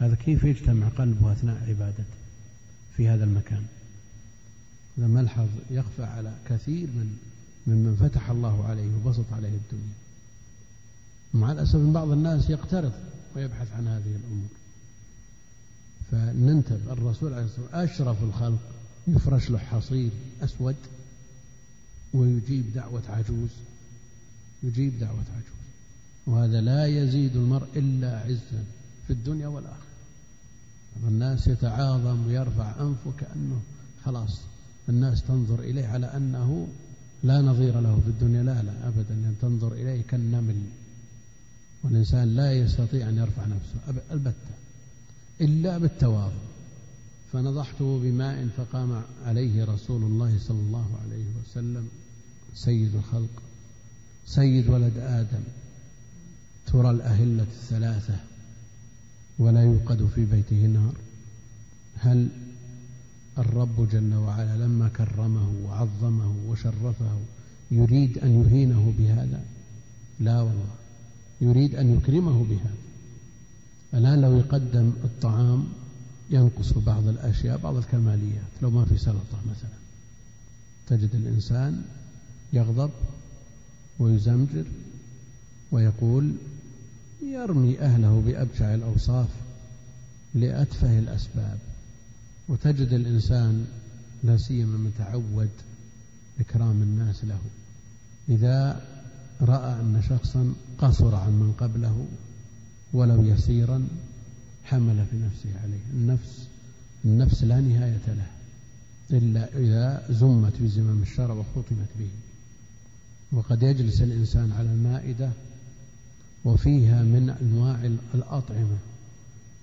هذا كيف يجتمع قلبه أثناء عبادته في هذا المكان؟ هذا ملحظ يخفى على كثير من ممن فتح الله عليه وبسط عليه الدنيا. مع الأسف بعض الناس يقترض ويبحث عن هذه الأمور. فننتبه الرسول عليه الصلاة والسلام أشرف الخلق يفرش له حصير أسود ويجيب دعوة عجوز يجيب دعوة عجوز. وهذا لا يزيد المرء إلا عزا في الدنيا والآخرة. الناس يتعاظم ويرفع أنفه كأنه خلاص. الناس تنظر إليه على أنه لا نظير له في الدنيا لا لا أبدا. أن تنظر إليه كالنمل. والإنسان لا يستطيع أن يرفع نفسه البتة إلا بالتواضع. فنضحته بماء فقام عليه رسول الله صلى الله عليه وسلم. سيد الخلق سيد ولد آدم ترى الأهلة الثلاثة. ولا يوقد في بيته نار. هل الرب جل وعلا لما كرمه وعظمه وشرفه يريد أن يهينه بهذا؟ لا والله. يريد أن يكرمه بهذا. الآن لو يقدم الطعام ينقص بعض الأشياء بعض الكماليات. لو ما في سلطة مثلا. تجد الإنسان يغضب ويزمجر ويقول يرمي أهله بأبشع الأوصاف لأتفه الأسباب وتجد الإنسان لا سيما متعود إكرام الناس له. إذا رأى أن شخصا قصر عن من قبله ولو يسيرا حمل في نفسه عليه. النفس النفس لا نهاية لها إلا إذا زمت بزمام الشرع وختمت به. وقد يجلس الإنسان على المائدة وفيها من أنواع الأطعمة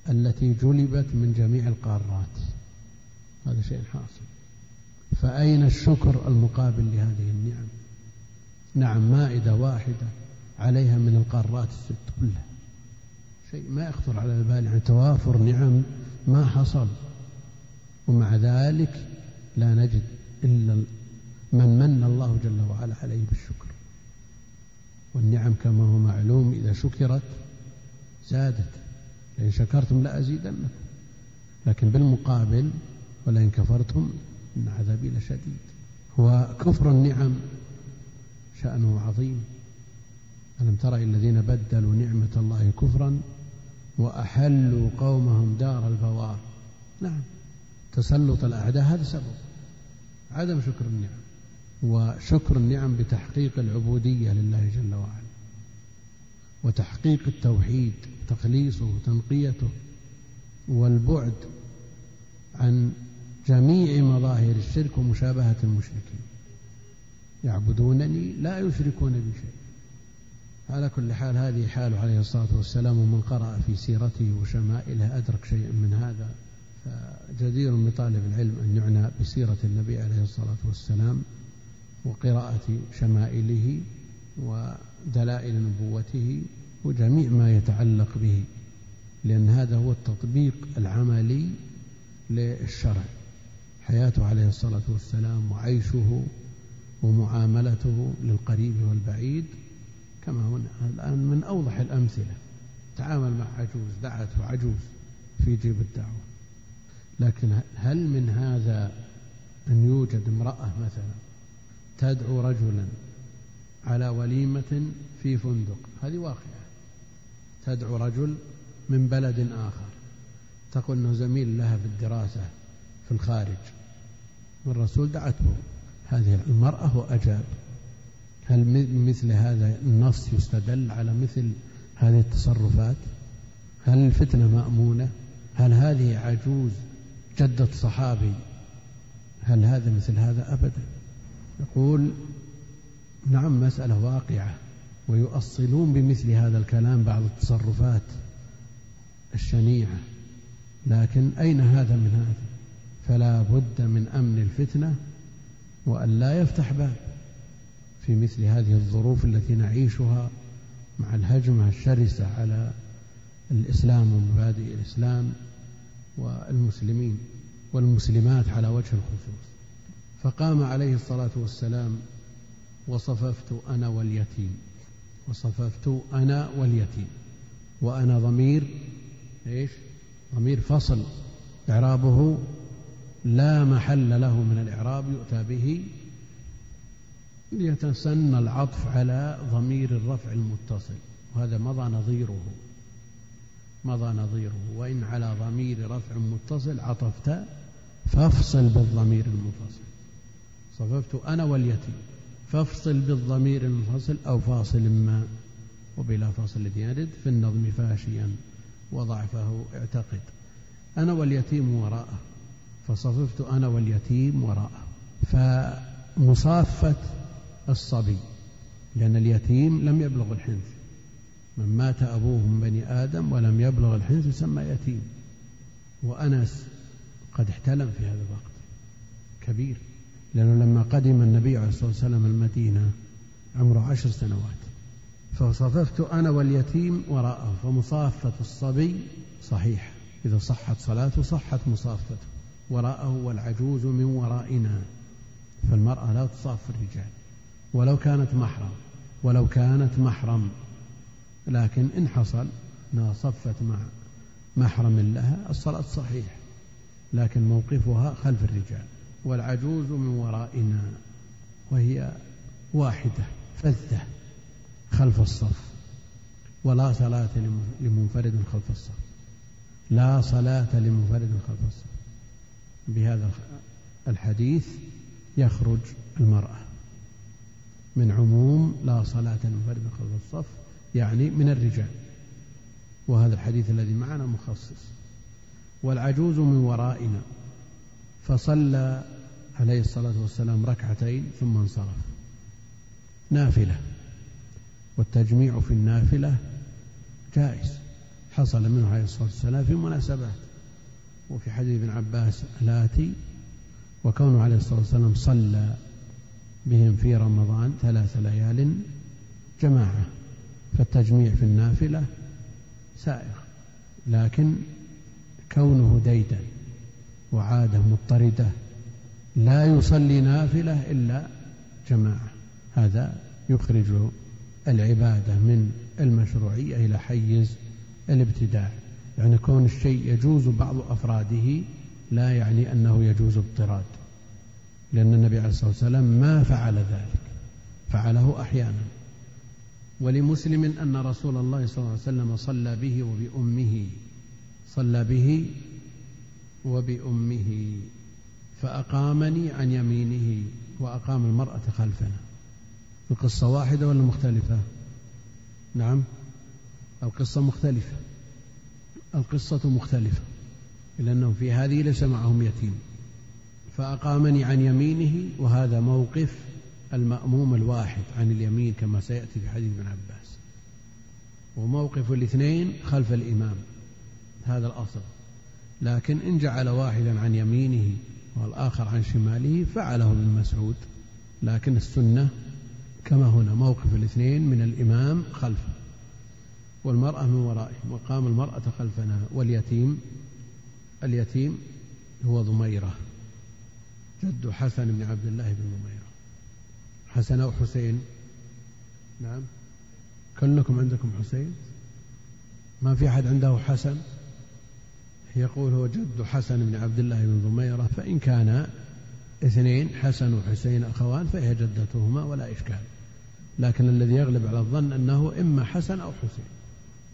التي جلبت من جميع القارات. هذا شيء حاصل. فأين الشكر المقابل لهذه النعم؟ نعم مائدة واحدة عليها من القارات الست كلها. شيء ما يخطر على البال يعني توافر نعم ما حصل. ومع ذلك لا نجد إلا من من الله جل وعلا عليه بالشكر. والنعم كما هو معلوم إذا شكرت زادت. لئن شكرتم لأزيدنكم. لكن بالمقابل ولئن كفرتم إن عذابي لشديد. وكفر النعم شأنه عظيم. ألم تر الذين بدلوا نعمة الله كفرا وأحلوا قومهم دار البوار؟ نعم تسلط الأعداء هذا سبب عدم شكر النعم. وشكر النعم بتحقيق العبودية لله جل وعلا وتحقيق التوحيد تخليصه وتنقيته والبعد عن جميع مظاهر الشرك ومشابهة المشركين. يعبدونني لا يشركون بي شيء على كل حال هذه حال عليه الصلاة والسلام ومن قرأ في سيرته وشمائله أدرك شيئا من هذا فجدير بطالب العلم أن يعنى بسيرة النبي عليه الصلاة والسلام. وقراءة شمائله ودلائل نبوته وجميع ما يتعلق به لأن هذا هو التطبيق العملي للشرع. حياته عليه الصلاة والسلام وعيشه ومعاملته للقريب والبعيد كما هنا الآن من أوضح الأمثلة. تعامل مع عجوز دعته عجوز في جيب الدعوة. لكن هل من هذا أن يوجد امرأة مثلا تدعو رجلا على وليمة في فندق. هذه واقعة. تدعو رجل من بلد آخر. تقول أنه زميل لها في الدراسة في الخارج. والرسول دعته. هذه المرأة وأجاب هل مثل هذا النص يستدل على مثل هذه التصرفات؟ هل الفتنة مأمونة؟ هل هذه عجوز جدة صحابي؟ هل هذا مثل هذا؟ أبدا. يقول نعم مسألة واقعة ويؤصلون بمثل هذا الكلام بعض التصرفات الشنيعة لكن أين هذا من هذا؟ فلا بد من أمن الفتنة وأن لا يفتح باب في مثل هذه الظروف التي نعيشها مع الهجمة الشرسة على الإسلام ومبادئ الإسلام والمسلمين والمسلمات على وجه الخصوص. فقام عليه الصلاة والسلام وصففت أنا واليتيم. وصففت أنا واليتيم. وأنا ضمير إيش؟ ضمير فصل. إعرابه لا محل له من الإعراب يؤتى به ليتسنى العطف على ضمير الرفع المتصل. وهذا مضى نظيره. مضى نظيره. وإن على ضمير رفع متصل عطفت فافصل بالضمير المنفصل صففت أنا واليتيم فافصل بالضمير المنفصل أو فاصل ما وبلا فاصل يرد في النظم فاشيا وضعفه اعتقد. أنا واليتيم وراءه فصففت أنا واليتيم وراءه فمصافة الصبي لأن اليتيم لم يبلغ الحنث. من مات أبوه من بني آدم ولم يبلغ الحنث يسمى يتيم. وأنس قد احتلم في هذا الوقت. كبير. لأنه لما قدم النبي عليه الصلاة والسلام المدينة عمره عشر سنوات فصففت أنا واليتيم وراءه فمصافة الصبي صحيح. إذا صحت صلاته صحت مصافته وراءه والعجوز من ورائنا فالمرأة لا تصاف الرجال. ولو كانت محرم ولو كانت محرم لكن إن حصل أنها صفت مع محرم لها الصلاة صحيح لكن موقفها خلف الرجال. والعجوز من ورائنا وهي واحدة فذة خلف الصف ولا صلاة لمنفرد خلف الصف. لا صلاة لمنفرد خلف الصف. بهذا الحديث يخرج المرأة. من عموم لا صلاة لمنفرد خلف الصف يعني من الرجال. وهذا الحديث الذي معنا مخصص. والعجوز من ورائنا. فصلى عليه الصلاة والسلام ركعتين ثم انصرف. نافلة. والتجميع في النافلة جائز. حصل منه عليه الصلاة والسلام في مناسبات. وفي حديث ابن عباس الآتي وكونه عليه الصلاة والسلام صلى بهم في رمضان ثلاث ليال جماعة فالتجميع في النافلة سائغ. لكن كونه ديدا وعادة مضطردة. لا يصلي نافلة إلا جماعة. هذا يخرج العبادة من المشروعية إلى حيز الابتداع. يعني كون الشيء يجوز بعض أفراده لا يعني أنه يجوز اضطراد. لأن النبي عليه الصلاة والسلام ما فعل ذلك. فعله أحيانا. ولمسلم أن رسول الله صلى الله عليه وسلم صلى به وبأمه. صلى به وبأمه فأقامني عن يمينه وأقام المرأة خلفنا. القصة واحدة ولا مختلفة؟ نعم. القصة مختلفة. القصة مختلفة لأنه في هذه ليس معهم يتيم. فأقامني عن يمينه وهذا موقف المأموم الواحد عن اليمين كما سيأتي في حديث ابن عباس. وموقف الاثنين خلف الإمام. هذا الأصل. لكن إن جعل واحدا عن يمينه والآخر عن شماله فعله ابن مسعود. لكن السنة كما هنا موقف الاثنين من الإمام خلفه والمرأة من ورائه وقام المرأة خلفنا واليتيم اليتيم هو ضميرة جد حسن بن عبد الله بن ضميرة. حسن أو حسين؟ نعم. كلكم عندكم حسين؟ ما في أحد عنده حسن؟ يقول هو جد حسن بن عبد الله بن ضميرة فإن كان اثنين حسن وحسين أخوان فهي جدتهما ولا إشكال. لكن الذي يغلب على الظن أنه إما حسن أو حسين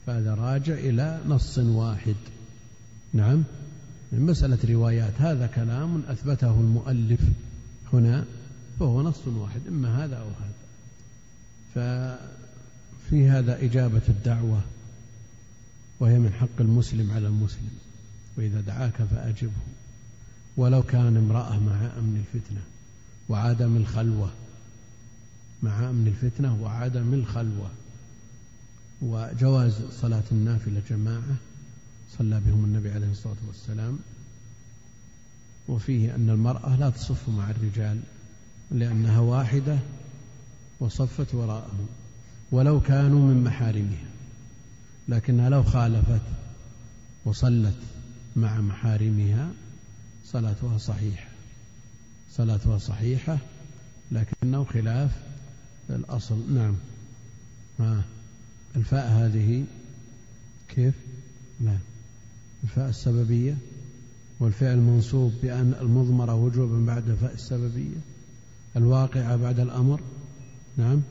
فهذا راجع إلى نص واحد. نعم؟ من مسألة روايات هذا كلام أثبته المؤلف هنا فهو نص واحد إما هذا أو هذا. ففي هذا إجابة الدعوة وهي من حق المسلم على المسلم. وإذا دعاك فأجبه. ولو كان امرأة مع أمن الفتنة وعدم الخلوة. مع أمن الفتنة وعدم الخلوة. وجواز صلاة النافلة جماعة. صلى بهم النبي عليه الصلاة والسلام. وفيه أن المرأة لا تصف مع الرجال لأنها واحدة وصفت وراءهم ولو كانوا من محارمها. لكنها لو خالفت وصلت مع محارمها صلاتها صحيحة. صلاتها صحيحة لكنه خلاف الأصل. نعم. ها الفاء هذه كيف؟ لا. الفاء السببية والفعل منصوب بأن المضمرة وجوبا بعد فاء السببية الواقعة بعد الأمر. نعم.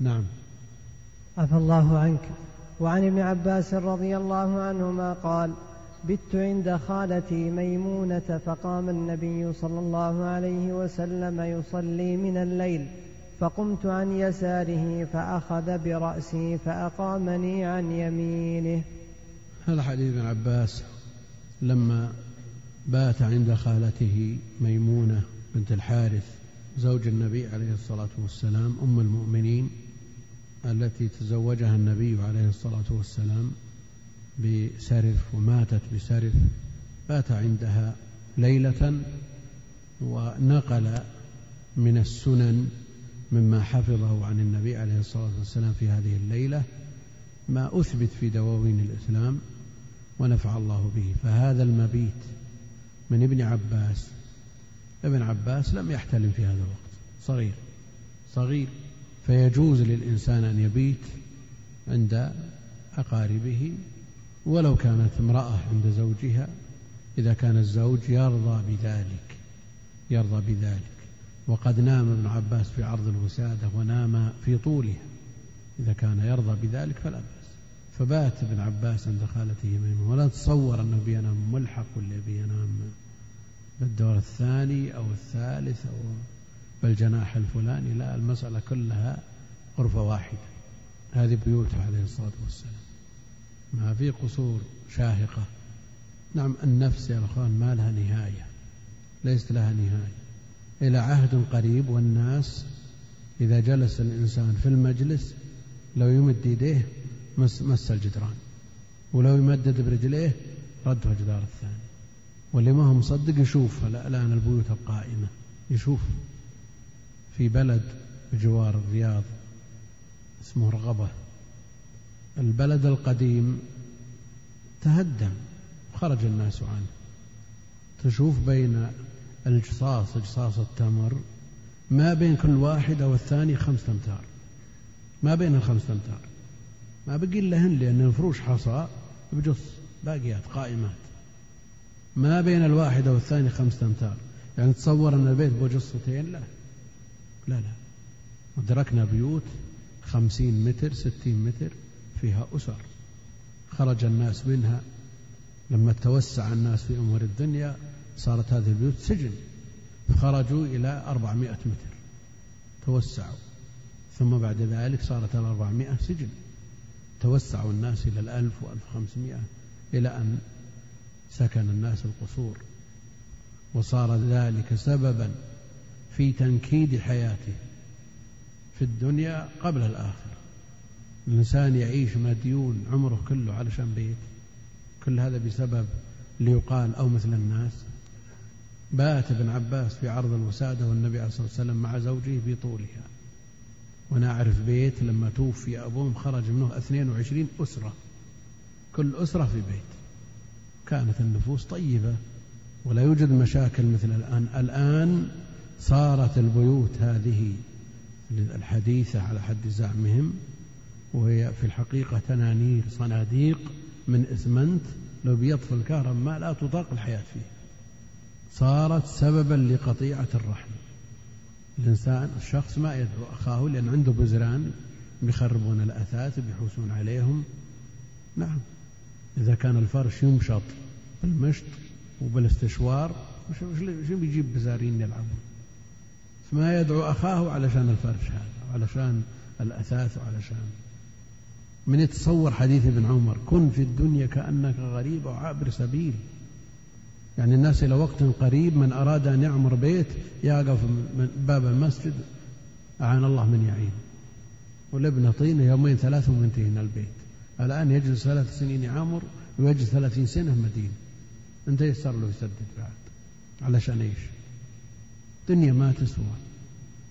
نعم. عفى الله عنك. وعن ابن عباس رضي الله عنهما قال بت عند خالتي ميمونة فقام النبي صلى الله عليه وسلم يصلي من الليل فقمت عن يساره فأخذ برأسي فأقامني عن يمينه. هذا حديث ابن عباس لما بات عند خالته ميمونة بنت الحارث زوج النبي عليه الصلاة والسلام أم المؤمنين التي تزوجها النبي عليه الصلاة والسلام. بسرف وماتت بسرف بات عندها ليلة ونقل من السنن مما حفظه عن النبي عليه الصلاة والسلام في هذه الليلة ما أثبت في دواوين الإسلام ونفع الله به. فهذا المبيت من ابن عباس ابن عباس لم يحتلم في هذا الوقت صغير صغير. فيجوز للإنسان أن يبيت عند أقاربه ولو كانت امرأة عند زوجها إذا كان الزوج يرضى بذلك يرضى بذلك. وقد نام ابن عباس في عرض الوسادة ونام في طولها. إذا كان يرضى بذلك فلا بأس. فبات ابن عباس عند خالته ميمونة. ولا تصور أنه بينام ملحق ولا بينام. بالدور الثاني أو الثالث أو بالجناح الفلاني لا المسألة كلها غرفة واحدة. هذه بيوته عليه الصلاة والسلام. ما في قصور شاهقة. نعم النفس يا أخوان ما لها نهاية ليست لها نهاية. إلى عهد قريب والناس إذا جلس الإنسان في المجلس لو يمد يديه مس, مس الجدران ولو يمدد برجليه رده الجدار الثاني. واللي ما هو مصدق يشوف الآن البيوت القائمة يشوف في بلد بجوار الرياض اسمه رغبة. البلد القديم تهدم خرج الناس عنه. تشوف بين الجصاص جصاص التمر ما بين كل واحد أو الثاني خمسة أمتار. ما بين الخمسة أمتار. ما بقي إلا هن لأن الفروش حصى بجص باقيات قائمات. ما بين الواحد والثاني خمسة أمتار. يعني تصور أن البيت بجصتين؟ لا. لا لا. ودركنا بيوت خمسين متر ستين متر. فيها أسر. خرج الناس منها. لما توسع الناس في أمور الدنيا صارت هذه البيوت سجن. خرجوا إلى أربعمائة متر. توسعوا. ثم بعد ذلك صارت الأربعمائة سجن. توسعوا الناس إلى الألف وألف خمسمائة إلى أن سكن الناس القصور. وصار ذلك سببا في تنكيد حياته في الدنيا قبل الآخرة. الإنسان يعيش مديون عمره كله علشان بيت. كل هذا بسبب ليقال أو مثل الناس. بات ابن عباس في عرض الوسادة والنبي عليه الصلاة والسلام مع زوجه في طولها وأنا أعرف بيت لما توفي أبوهم خرج منه 22 أسرة. كل أسرة في بيت. كانت النفوس طيبة ولا يوجد مشاكل مثل الآن. الآن صارت البيوت هذه الحديثة على حد زعمهم وهي في الحقيقة تنانير صناديق من إسمنت. لو بيطفي الكهرباء ما لا تطاق الحياة فيه. صارت سببا لقطيعة الرحم. الإنسان الشخص ما يدعو أخاه لأن عنده بزران بيخربون الأثاث بيحوسون عليهم. نعم إذا كان الفرش يمشط بالمشط وبالاستشوار شو بيجيب بزارين يلعبون؟ فما يدعو أخاه علشان الفرش هذا وعلشان الأثاث وعلشان من يتصور حديث ابن عمر كن في الدنيا كأنك غريب أو عابر سبيل. يعني الناس إلى وقت قريب من أراد أن يعمر بيت يقف من باب المسجد أعان الله من يعين. والابن طين يومين ثلاثة وينتهي البيت. الآن يجلس ثلاث سنين يعمر ويجلس ثلاثين سنة مدينة. أنت يسر له يسدد بعد؟ علشان إيش؟ دنيا ما تسوى.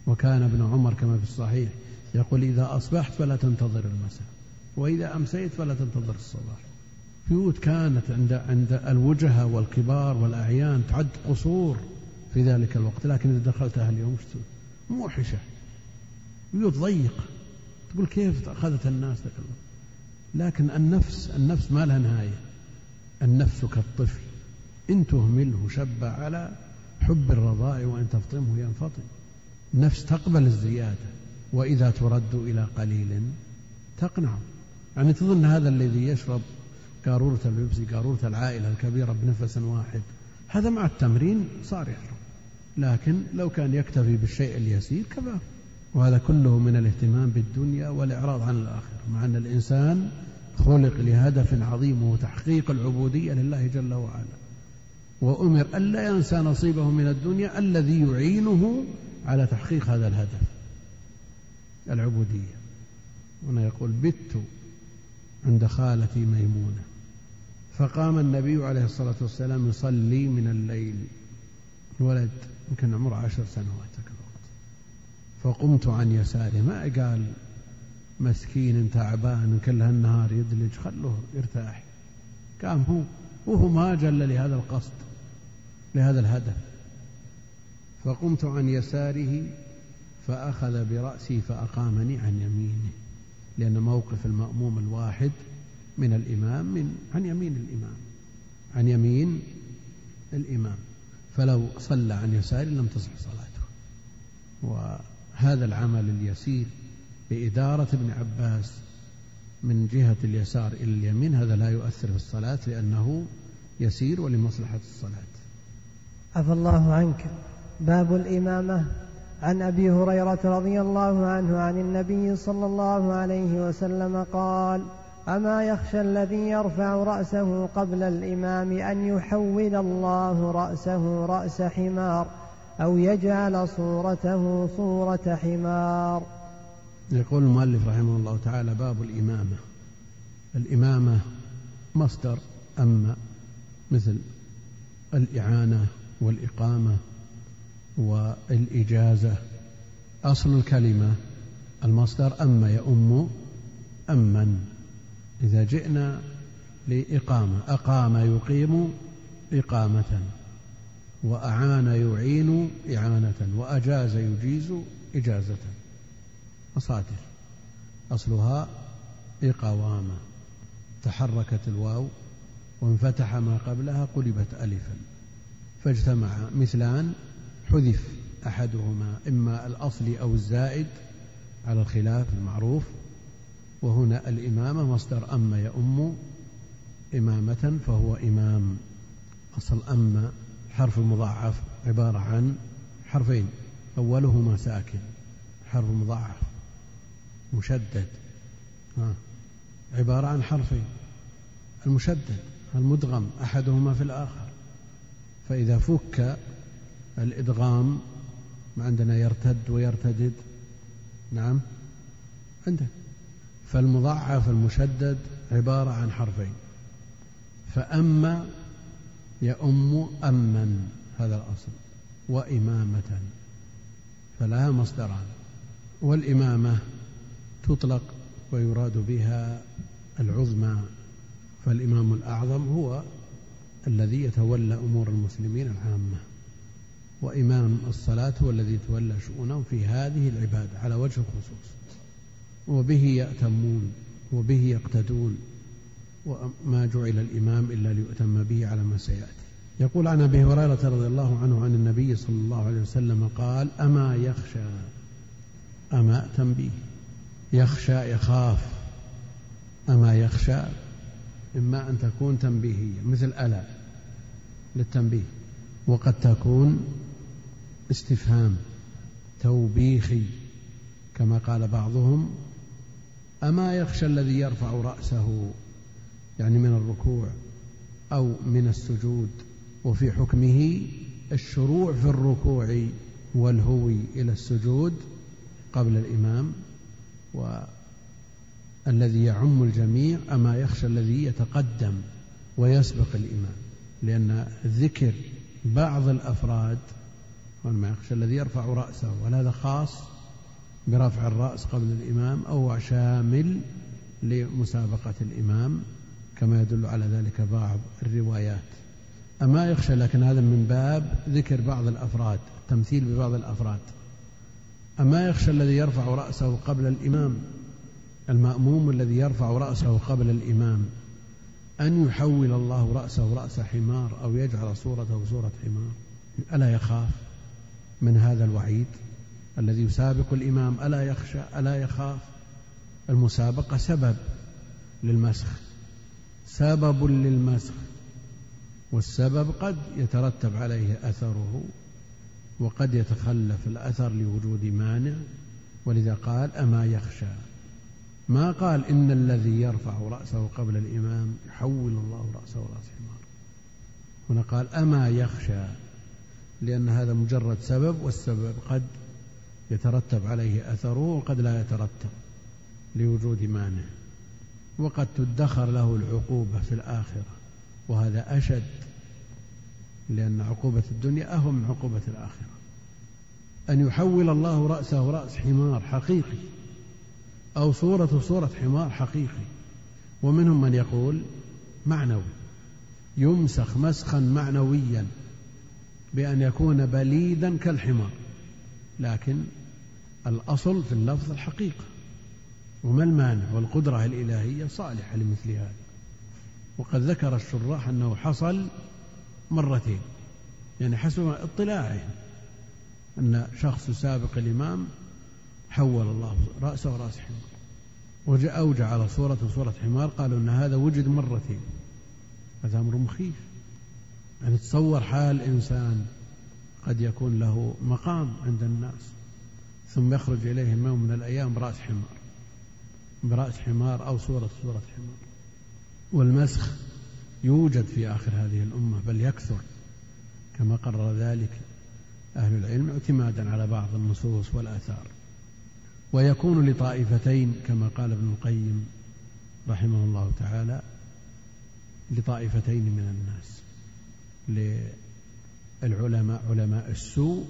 وكان ابن عمر كما في الصحيح يقول إذا أصبحت فلا تنتظر المساء. وإذا أمسيت فلا تنتظر الصباح. بيوت كانت عند عند الوجهاء والكبار والأعيان تعد قصور في ذلك الوقت لكن إذا دخلتها اليوم موحشة. بيوت ضيقة تقول كيف أخذت الناس ذاك لكن النفس النفس ما لها نهاية. النفس كالطفل. إن تهمله شب على حب الرضاء وإن تفطمه ينفطم. النفس تقبل الزيادة. وإذا ترد إلى قليل تقنع يعني تظن هذا الذي يشرب قارورة البيبسي قارورة العائلة الكبيرة بنفس واحد هذا مع التمرين صار يشرب لكن لو كان يكتفي بالشيء اليسير كفاه. وهذا كله من الاهتمام بالدنيا والإعراض عن الآخرة مع أن الإنسان خلق لهدف عظيم وهو تحقيق العبودية لله جل وعلا. وأمر ألا ينسى نصيبه من الدنيا الذي يعينه على تحقيق هذا الهدف العبودية. هنا يقول بت عند خالتي ميمونة. فقام النبي عليه الصلاة والسلام يصلي من الليل. ولد يمكن عمره عشر سنوات فقمت عن يساره. ما قال مسكين تعبان كل هالنهار يدلج خلوه يرتاح. قام هو وهو ما جل لهذا القصد لهذا الهدف. فقمت عن يساره فأخذ برأسي فأقامني عن يمينه. لأن موقف المأموم الواحد من الإمام من عن يمين الإمام. عن يمين الإمام. فلو صلى عن يساره لم تصح صلاته. وهذا العمل اليسير بإدارة ابن عباس من جهة اليسار إلى اليمين هذا لا يؤثر في الصلاة لأنه يسير ولمصلحة الصلاة. عفى الله عنك. باب الإمامة. عن أبي هريرة رضي الله عنه عن النبي صلى الله عليه وسلم قال أما يخشى الذي يرفع رأسه قبل الإمام أن يحول الله رأسه رأس حمار أو يجعل صورته صورة حمار. يقول المؤلف رحمه الله تعالى باب الإمامة. الإمامة مصدر أما مثل الإعانة والإقامة والإجازة. أصل الكلمة المصدر أما يؤم أمن إذا جئنا لإقامة أقام يقيم إقامة وأعان يعين إعانة وأجاز يجيز إجازة. مصادر. أصلها إقوامة تحركت الواو وانفتح ما قبلها قلبت ألفا. فاجتمع مثلان حذف أحدهما إما الأصلي أو الزائد على الخلاف المعروف. وهنا الإمامة مصدر أما يؤم إمامة فهو إمام. أصل أما حرف مضاعف عبارة عن حرفين أولهما ساكن حرف مضاعف مشدد. ها عبارة عن حرفين المشدد المدغم أحدهما في الآخر. فإذا فك الإدغام ما عندنا يرتد ويرتدد. نعم؟ عندك فالمضاعف المشدد عبارة عن حرفين. فأما يؤم أمن هذا الأصل وإمامة. فلها مصدران والإمامة تطلق ويراد بها العظمى. فالإمام الأعظم هو الذي يتولى أمور المسلمين العامة. وإمام الصلاة هو الذي يتولى شؤونهم في هذه العبادة على وجه الخصوص. وبه يأتمون وبه يقتدون وما جعل الإمام إلا ليؤتم به على ما سيأتي. يقول عن أبي هريرة رضي الله عنه عن النبي صلى الله عليه وسلم قال أما يخشى أما تنبيه يخشى يخاف. أما يخشى إما أن تكون تنبيهية مثل ألا للتنبيه. وقد تكون استفهام توبيخي كما قال بعضهم أما يخشى الذي يرفع رأسه يعني من الركوع أو من السجود وفي حكمه الشروع في الركوع والهوي إلى السجود قبل الإمام والذي يعم الجميع أما يخشى الذي يتقدم ويسبق الإمام لأن ذكر بعض الأفراد يخشى الذي يرفع رأسه وهذا خاص برفع الرأس قبل الإمام أو شامل لمسابقة الإمام؟ كما يدل على ذلك بعض الروايات. أما يخشى لكن هذا من باب ذكر بعض الأفراد تمثيل ببعض الأفراد. أما يخشى الذي يرفع رأسه قبل الإمام المأموم الذي يرفع رأسه قبل الإمام أن يحول الله رأسه رأس حمار أو يجعل صورته صورة حمار ألا يخاف؟ من هذا الوعيد الذي يسابق الإمام ألا يخشى ألا يخاف؟ المسابقة سبب للمسخ سبب للمسخ والسبب قد يترتب عليه أثره وقد يتخلف الأثر لوجود مانع ولذا قال أما يخشى؟ ما قال إن الذي يرفع رأسه قبل الإمام يحول الله رأسه رأس حمار هنا قال أما يخشى؟ لأن هذا مجرد سبب والسبب قد يترتب عليه أثره وقد لا يترتب لوجود مانع. وقد تدخر له العقوبة في الآخرة وهذا أشد لأن عقوبة الدنيا أهم من عقوبة الآخرة. أن يحول الله رأسه رأس حمار حقيقي أو صورة صورة حمار حقيقي. ومنهم من يقول معنوي يمسخ مسخا معنويا. بأن يكون بليدا كالحمار. لكن الأصل في اللفظ الحقيقة. وما المانع والقدرة الإلهية صالحة لمثل هذا. وقد ذكر الشراح أنه حصل مرتين. يعني حسب اطلاعهم أن شخص سابق الإمام حول الله رأسه رأس حمار. أو جعل صورة صورة حمار. قالوا أن هذا وجد مرتين. هذا أمر مخيف. يعني تصور حال إنسان قد يكون له مقام عند الناس ثم يخرج إليه يوم من الأيام برأس حمار برأس حمار أو صورة صورة حمار. والمسخ يوجد في آخر هذه الأمة بل يكثر كما قرر ذلك أهل العلم اعتمادا على بعض النصوص والآثار. ويكون لطائفتين كما قال ابن القيم رحمه الله تعالى لطائفتين من الناس. للعلماء علماء السوء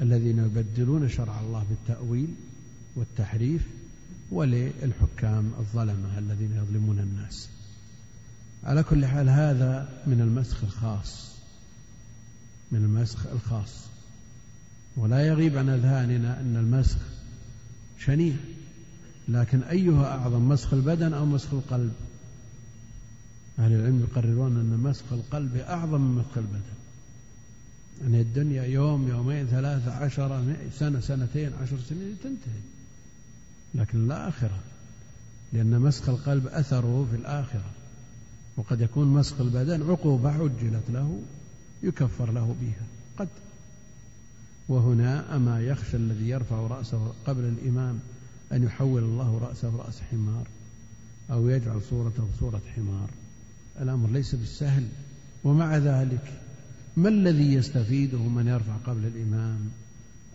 الذين يبدلون شرع الله بالتأويل والتحريف وللحكام الظلمة الذين يظلمون الناس. على كل حال هذا من المسخ الخاص من المسخ الخاص. ولا يغيب عن أذهاننا أن المسخ شنيع لكن أيها أعظم مسخ البدن أو مسخ القلب؟ أهل العلم يقررون أن مسخ القلب أعظم من مسخ البدن. يعني الدنيا يوم يومين ثلاثة عشر سنة سنتين عشر سنين تنتهي. لكن الآخرة لأن مسخ القلب أثره في الآخرة. وقد يكون مسخ البدن عقوبة عجلت له يكفر له بها. قد. وهنا أما يخشى الذي يرفع رأسه قبل الإمام أن يحول الله رأسه رأس حمار أو يجعل صورته صورة حمار. الأمر ليس بالسهل ومع ذلك ما الذي يستفيده من يرفع قبل الإمام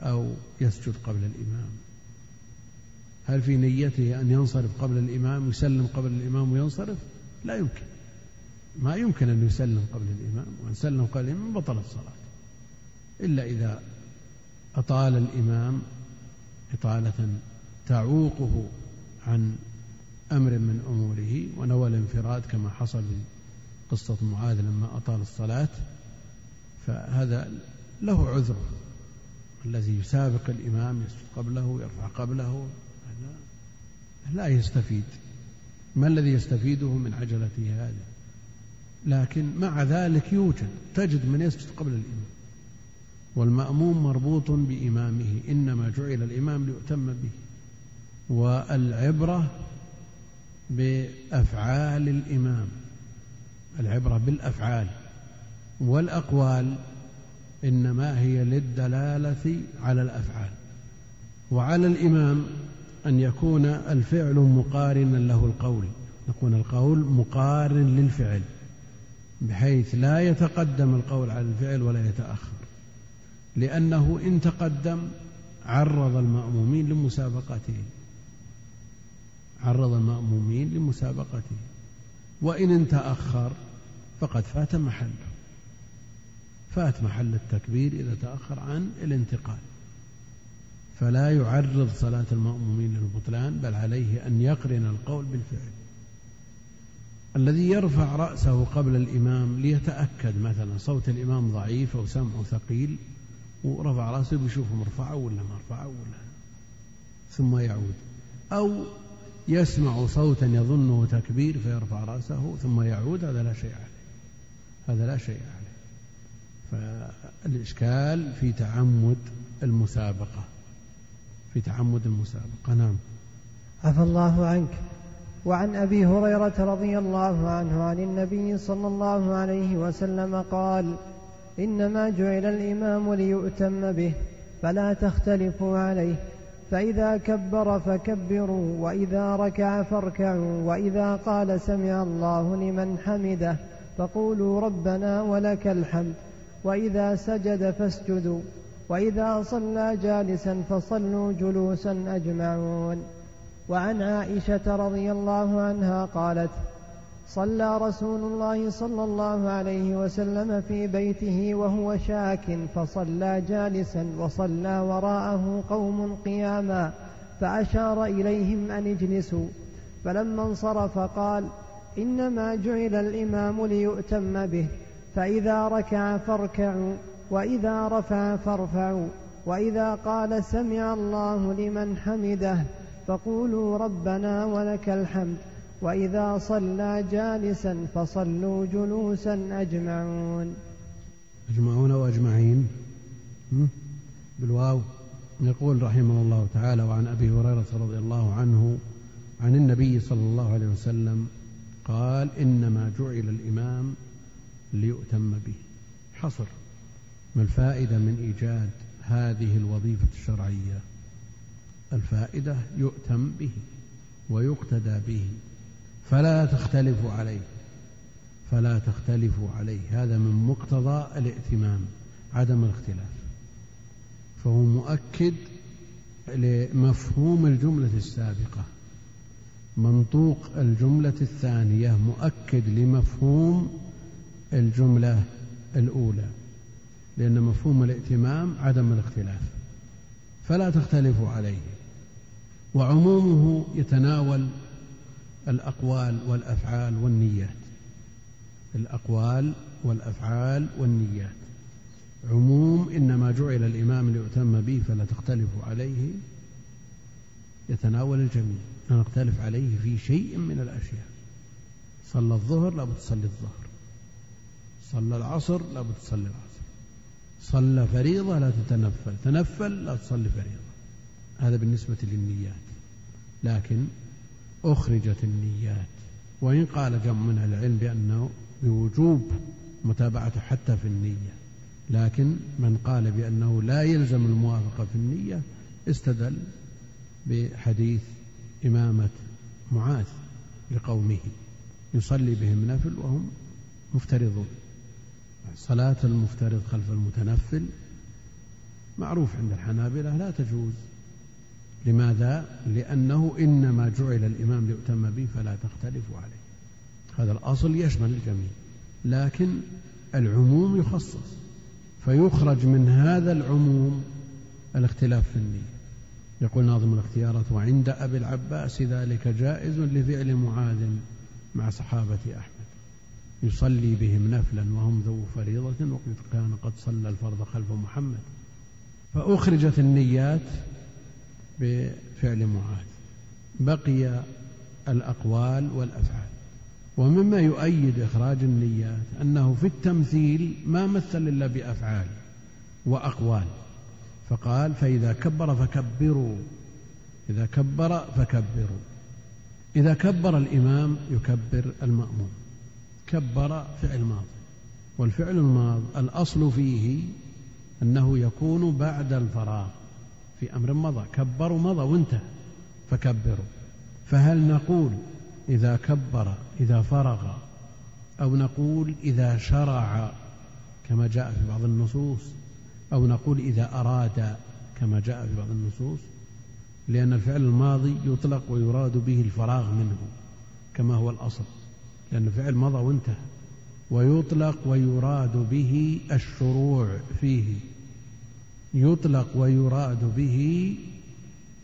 أو يسجد قبل الإمام؟ هل في نيته أن ينصرف قبل الإمام يسلم قبل الإمام وينصرف؟ لا يمكن. ما يمكن أن يسلم قبل الإمام وأن سلم قبل الإمام بطل الصلاة إلا إذا أطال الإمام إطالة تعوقه عن أمر من أموره ونوى الانفراد كما حصل قصة معاذ لما أطال الصلاة فهذا له عذر. الذي يسابق الإمام يسجد قبله يرفع قبله لا يستفيد. ما الذي يستفيده من عجلته هذه؟ لكن مع ذلك يوجد تجد من يسجد قبل الإمام. والمأموم مربوط بإمامه إنما جعل الإمام ليؤتم به. والعبرة بأفعال الإمام العبرة بالأفعال والأقوال إنما هي للدلالة على الأفعال وعلى الإمام أن يكون الفعل مقارنا له القول يكون القول مقارن للفعل بحيث لا يتقدم القول على الفعل ولا يتأخر لأنه إن تقدم عرض المأمومين لمسابقته. عرض المأمومين لمسابقته. وإن تأخر فقد فات محله فات محل التكبير إذا تأخر عن الانتقال. فلا يعرض صلاة المأمومين للبطلان بل عليه أن يقرن القول بالفعل. الذي يرفع رأسه قبل الإمام ليتأكد مثلا صوت الإمام ضعيف أو سمعه ثقيل ورفع رأسه بيشوفه مرفعة ولا مرفعة ولا ثم يعود. أو يسمع صوتا يظنه تكبير فيرفع رأسه ثم يعود هذا لا شيء عليه. هذا لا شيء عليه. فالإشكال في تعمد المسابقة. في تعمد المسابقة نعم. عفى الله عنك. وعن أبي هريرة رضي الله عنه عن النبي صلى الله عليه وسلم قال إنما جعل الإمام ليؤتم به فلا تختلفوا عليه. فإذا كبر فكبروا وإذا ركع فاركعوا وإذا قال سمع الله لمن حمده فقولوا ربنا ولك الحمد. وإذا سجد فاسجدوا وإذا صلى جالسا فصلوا جلوسا أجمعون. وعن عائشة رضي الله عنها قالت صلى رسول الله صلى الله عليه وسلم في بيته وهو شاك فصلى جالسا وصلى وراءه قوم قياما فأشار إليهم أن اجلسوا. فلما انصرف قال إنما جعل الإمام ليؤتم به فإذا ركع فاركعوا وإذا رفع فارفعوا وإذا قال سمع الله لمن حمده فقولوا ربنا ولك الحمد. وإذا صلى جالسا فصلوا جلوسا أجمعون. أجمعون واجمعين بالواو. يقول رحمه الله تعالى وعن أبي هريرة رضي الله عنه عن النبي صلى الله عليه وسلم قال إنما جعل الإمام ليؤتم به. حصر. ما الفائدة من إيجاد هذه الوظيفة الشرعية؟ الفائدة يؤتم به ويقتدى به. فلا تختلفوا عليه. فلا تختلفوا عليه. هذا من مقتضى الائتمام عدم الاختلاف. فهو مؤكد لمفهوم الجملة السابقة. منطوق الجملة الثانية مؤكد لمفهوم الجملة الأولى. لأن مفهوم الائتمام عدم الاختلاف. فلا تختلفوا عليه. وعمومه يتناول الأقوال والأفعال والنيات. الأقوال والأفعال والنيات. عموم إنما جعل الإمام ليؤتم به فلا تختلفوا عليه. يتناول الجميع. لا نختلف عليه في شيء من الأشياء. صلى الظهر لابد تصلي الظهر. صلى العصر لابد تصلي العصر. صلى فريضة لا تتنفل. تنفل لا تصلي فريضة. هذا بالنسبة للنيات. لكن أخرجت النيات. وإن قال جمع من العلم بأنه بوجوب متابعته حتى في النية. لكن من قال بأنه لا يلزم الموافقة في النية استدل بحديث إمامة معاذ لقومه. يصلي بهم نفل وهم مفترضون. صلاة المفترض خلف المتنفل معروف عند الحنابلة لا تجوز. لماذا؟ لأنه إنما جعل الإمام ليؤتم به فلا تختلفوا عليه. هذا الأصل يشمل الجميع لكن العموم يخصص فيخرج من هذا العموم الاختلاف في النية. يقول ناظم الاختيارات وعند أبي العباس ذلك جائز لفعل معاذ مع صحابة أحمد. يصلي بهم نفلا وهم ذو فريضة وقد كان قد صلى الفرض خلف محمد. فأخرجت النيات بفعل معاذ. بقي الأقوال والأفعال. ومما يؤيد إخراج النيات أنه في التمثيل ما مثل إلا بأفعال وأقوال. فقال فإذا كبر فكبروا. إذا كبر فكبروا. إذا كبر الإمام يكبر المأموم. كبر فعل ماضي. والفعل الماضي الأصل فيه أنه يكون بعد الفراغ. في أمر مضى كبروا مضى وانتهى فكبروا. فهل نقول إذا كبر إذا فرغ أو نقول إذا شرع كما جاء في بعض النصوص أو نقول إذا أراد كما جاء في بعض النصوص؟ لأن الفعل الماضي يطلق ويراد به الفراغ منه كما هو الأصل. لأن الفعل مضى وانتهى ويطلق ويراد به الشروع فيه. يطلق ويراد به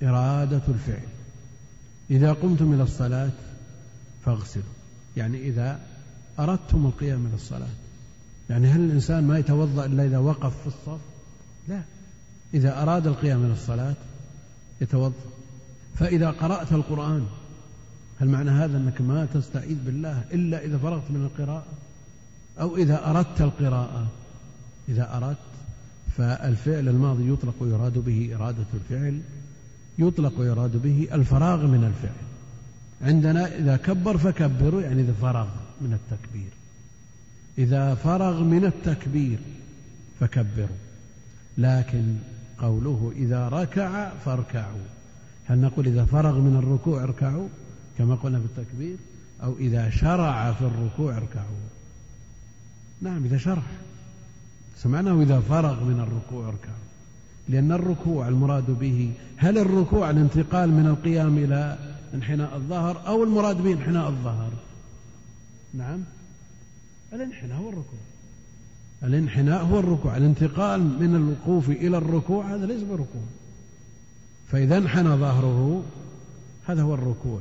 إرادة الفعل. إذا قمتم إلى الصلاة فاغسلوا. يعني إذا أردتم القيام إلى الصلاة. يعني هل الإنسان ما يتوضأ إلا إذا وقف في الصف؟ لا. إذا أراد القيام إلى الصلاة يتوضأ. فإذا قرأت القرآن هل معنى هذا أنك ما تستعيذ بالله إلا إذا فرغت من القراءة؟ أو إذا أردت القراءة إذا أردت فالفعل الماضي يطلق ويراد به إرادة الفعل يطلق ويراد به الفراغ من الفعل. عندنا إذا كبر فكبروا يعني إذا فرغ من التكبير. إذا فرغ من التكبير فكبروا لكن قوله إذا ركع فاركعوا. هل نقول إذا فرغ من الركوع اركعوا؟ كما قلنا في التكبير. أو إذا شرع في الركوع اركعوا. نعم إذا شرع. سمعناه إذا فرغ من الركوع اركعوا لأن الركوع المراد به هل الركوع الانتقال من القيام إلى انحناء الظهر أو المراد به انحناء الظهر؟ نعم. الانحناء هو الركوع. الانحناء هو الركوع. الانتقال من الوقوف إلى الركوع هذا ليس بركوع فإذا انحنى ظهره هذا هو الركوع.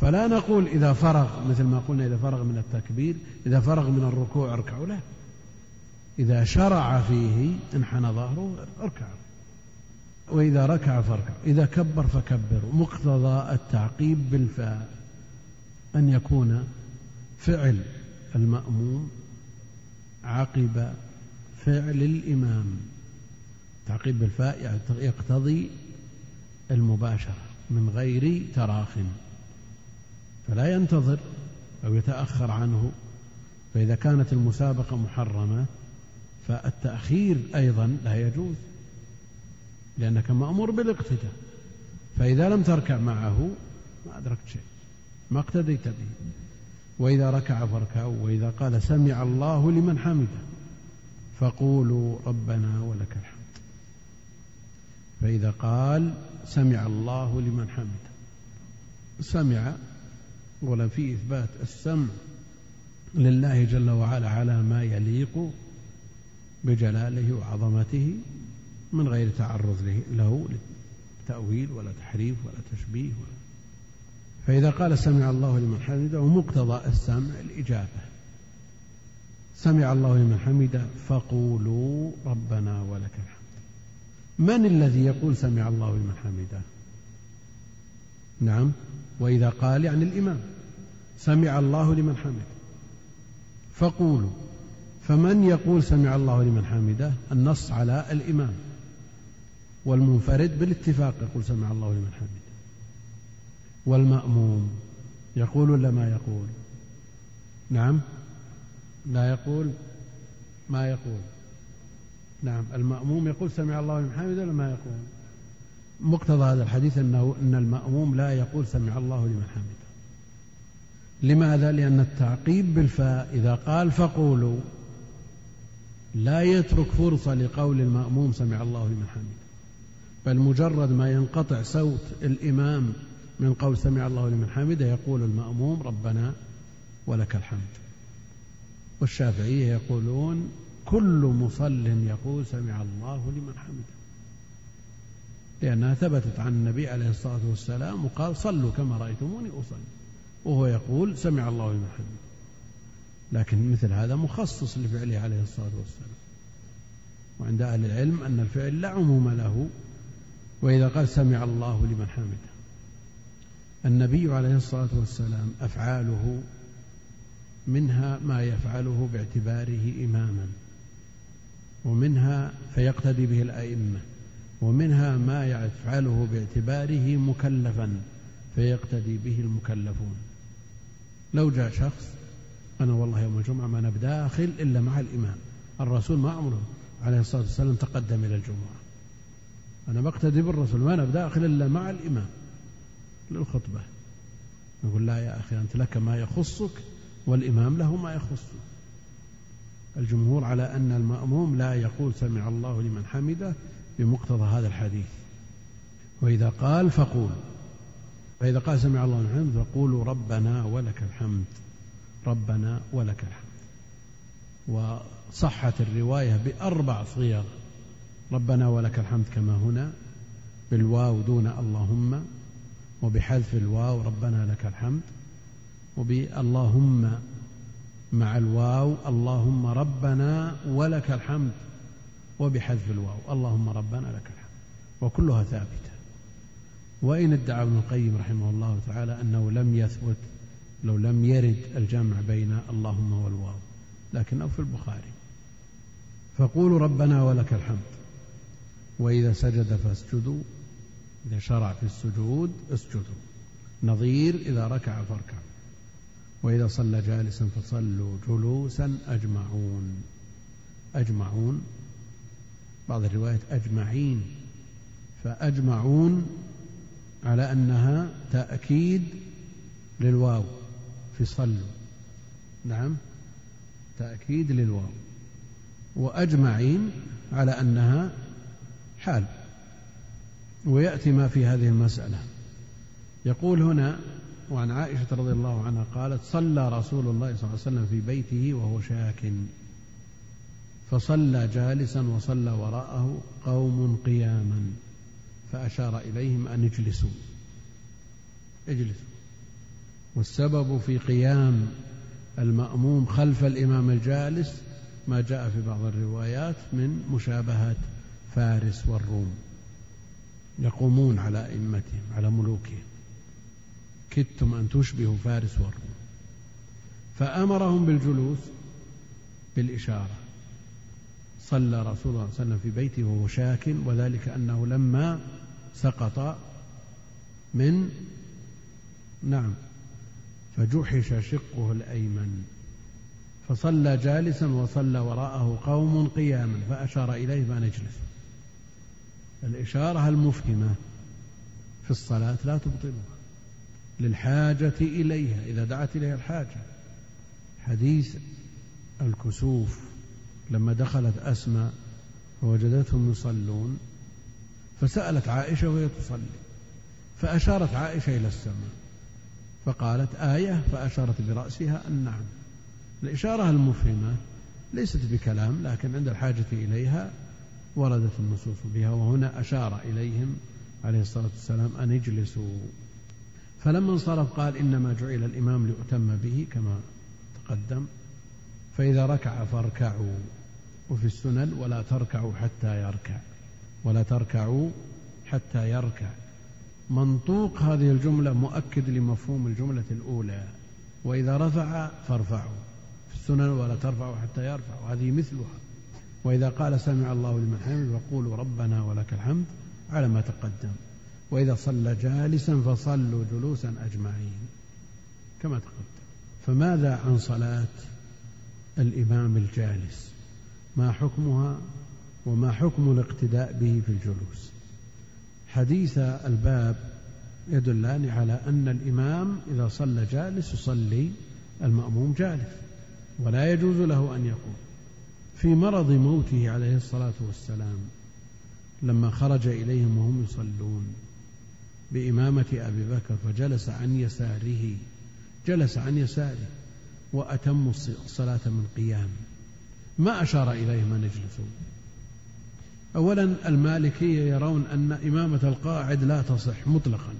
فلا نقول إذا فرغ مثل ما قلنا إذا فرغ من التكبير إذا فرغ من الركوع اركعوا. لا. إذا شرع فيه انحنى ظهره اركعوا وإذا ركع فاركع إذا كبر فكبر مقتضى التعقيب بالفاء أن يكون فعل المأموم عقب فعل الإمام. تعقيب بالفاء يقتضي المباشرة من غير تراخٍ فلا ينتظر أو يتأخر عنه فإذا كانت المسابقة محرمة فالتأخير أيضا لا يجوز لأنك مأمور بالاقتداء فإذا لم تركع معه ما أدركت شيء ما اقتديت به. وإذا ركع فاركعوا وإذا قال سمع الله لمن حمده فقولوا ربنا ولك الحمد. فإذا قال سمع الله لمن حمده سمع ولا في إثبات السمع لله جل وعلا على ما يليق بجلاله وعظمته من غير تعرض له لتأويل ولا تحريف ولا تشبيه ولا فإذا قال سمع الله لمن حمده ومقتضى السمع الإجابة. سمع الله لمن حمده فقولوا ربنا ولك الحمد. من الذي يقول سمع الله لمن حمده؟ نعم. وإذا قال يعني الإمام. سمع الله لمن حمده. فقولوا. فمن يقول سمع الله لمن حمده النص على الإمام والمنفرد بالاتفاق يقول سمع الله لمن حمده والمأموم يقول ولا ما يقول؟ نعم. لا يقول ما يقول. نعم. المأموم يقول سمع الله لمن حمده ولا ما يقول؟ مقتضى هذا الحديث أنه أن المأموم لا يقول سمع الله لمن حمده. لماذا؟ لأن التعقيب بالفاء إذا قال فقولوا لا يترك فرصة لقول المأموم سمع الله لمن حمده. بل مجرد ما ينقطع صوت الإمام من قول سمع الله لمن حمده يقول المأموم ربنا ولك الحمد. والشافعية يقولون كل مصل يقول سمع الله لمن حمده. لأنها ثبتت عن النبي عليه الصلاة والسلام وقال صلوا كما رأيتموني أصلي. وهو يقول سمع الله لمن حمده. لكن مثل هذا مخصص لفعله عليه الصلاة والسلام. وعند أهل العلم أن الفعل لا عموم له وإذا قال سمع الله لمن حمده. النبي عليه الصلاة والسلام أفعاله منها ما يفعله باعتباره إماما ومنها فيقتدي به الأئمة ومنها ما يفعله باعتباره مكلفا فيقتدي به المكلفون. لو جاء شخص أنا والله يوم الجمعة ما أنا بداخل إلا مع الإمام. الرسول ما عمره عليه الصلاة والسلام تقدم إلى الجمعة. أنا بقتدي بالرسول ما أنا بداخل إلا مع الإمام. للخطبة. نقول لا يا أخي أنت لك ما يخصك والإمام له ما يخصه. الجمهور على أن المأموم لا يقول سمع الله لمن حمده بمقتضى هذا الحديث. وإذا قال فقول. فإذا قال سمع الله لمن حمده فقولوا ربنا ولك الحمد. ربنا ولك الحمد. وصحت الرواية بأربع صيغ. ربنا ولك الحمد كما هنا بالواو دون اللهم وبحذف الواو ربنا لك الحمد وباللهم مع الواو اللهم ربنا ولك الحمد وبحذف الواو اللهم ربنا لك الحمد. وكلها ثابتة. وإن ادعى ابن القيم رحمه الله تعالى أنه لم يثبت لو لم يرد الجمع بين اللهم والواو لكنه في البخاري. فقولوا ربنا ولك الحمد وإذا سجد فاسجدوا إذا شرع في السجود اسجدوا نظير إذا ركع فاركعوا وإذا صلى جالسا فصلوا جلوسا أجمعون. أجمعون بعض الروايات أجمعين فأجمعون على أنها تأكيد للواو. في صلوا. نعم. تأكيد للواو. وأجمعين على أنها حال. ويأتي ما في هذه المسألة. يقول هنا وعن عائشة رضي الله عنها قالت صلى رسول الله صلى الله عليه وسلم في بيته وهو شاك. فصلى جالسا وصلى وراءه قوم قياما. فأشار إليهم أن اجلسوا. اجلسوا. والسبب في قيام المأموم خلف الإمام الجالس ما جاء في بعض الروايات من مشابهة فارس والروم. يقومون على أئمتهم على ملوكهم. كدتم أن تشبهوا فارس والروم. فأمرهم بالجلوس بالإشارة. صلى رسول الله صلى الله عليه وسلم في بيته وهو شاك وذلك أنه لما سقط من نعم. فجحش شقه الأيمن. فصلى جالسا وصلى وراءه قوم قياما فأشار إليه فأن أجلس. الإشارة المفهمة في الصلاة لا تبطلها. للحاجة إليها إذا دعت إليها الحاجة. حديث الكسوف لما دخلت أسماء فوجدتهم يصلون فسألت عائشة وهي تصلي. فأشارت عائشة إلى السماء. فقالت آية فأشارت برأسها النعم الإشارة المفهمة ليست بكلام لكن عند الحاجة إليها وردت النصوص بها وهنا أشار إليهم عليه الصلاة والسلام أن اجلسوا فلما انصرف قال إنما جعل الإمام ليؤتم به كما تقدم. فإذا ركع فاركعوا وفي السنن ولا تركعوا حتى يركع ولا تركعوا حتى يركع. منطوق هذه الجملة مؤكد لمفهوم الجملة الأولى وإذا رفع فارفعوا. في السنن ولا ترفعوا حتى يرفع وهذه مثلها. وإذا قال سمع الله لمن حمد فقولوا ربنا ولك الحمد على ما تقدم. وإذا صلى جالسا فصلوا جلوسا أجمعين كما تقدم. فماذا عن صلاة الإمام الجالس؟ ما حكمها وما حكم الاقتداء به في الجلوس؟ حديث الباب يدلان على أن الإمام إذا صلى جالس يصلي المأموم جالس ولا يجوز له أن يقوم. في مرض موته عليه الصلاة والسلام لما خرج إليهم وهم يصلون بإمامة أبي بكر فجلس عن يساره جلس عن يساره وأتموا الصلاة من قيام. ما أشار إليهم أن يجلسوا. أولا المالكية يرون أن إمامة القاعد لا تصح مطلقا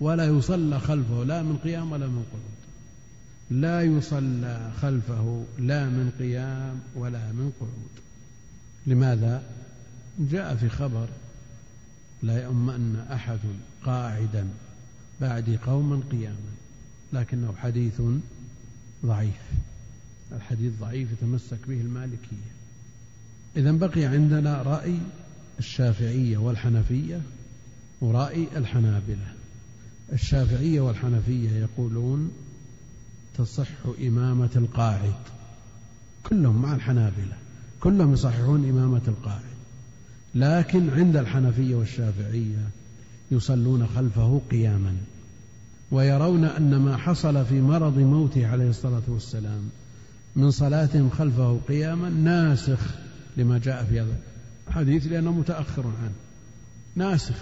ولا يصلى خلفه لا من قيام ولا من قعود. لا يصلى خلفه لا من قيام ولا من قعود. لماذا؟ جاء في خبر لا يؤمن أحد قاعدا بعد قوما قياما لكنه حديث ضعيف. الحديث ضعيف يتمسك به المالكية. إذا بقي عندنا رأي الشافعية والحنفية ورأي الحنابلة. الشافعية والحنفية يقولون تصح إمامة القاعد. كلهم مع الحنابلة. كلهم يصححون إمامة القاعد. لكن عند الحنفية والشافعية يصلون خلفه قياما. ويرون أن ما حصل في مرض موته عليه الصلاة والسلام من صلاتهم خلفه قياما ناسخ لما جاء في هذا. الحديث لأنه متأخر عنه ناسخ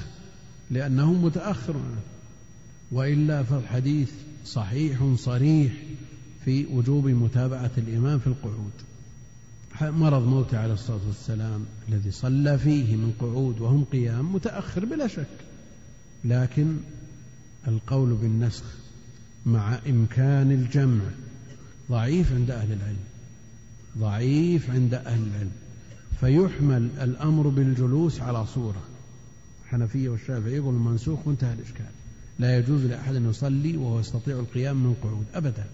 لأنه متأخر عنه وإلا فالحديث صحيح صريح في وجوب متابعة الإمام في القعود. مرض موته عليه الصلاة والسلام الذي صلى فيه من قعود وهم قيام متأخر بلا شك. لكن القول بالنسخ مع إمكان الجمع ضعيف عند أهل العلم. ضعيف عند أهل العلم. فيحمل الأمر بالجلوس على صورة. الحنفية والشافعية يقول المنسوخ وانتهى الإشكال. لا يجوز لأحد أن يصلي وهو يستطيع القيام من قعود أبدا.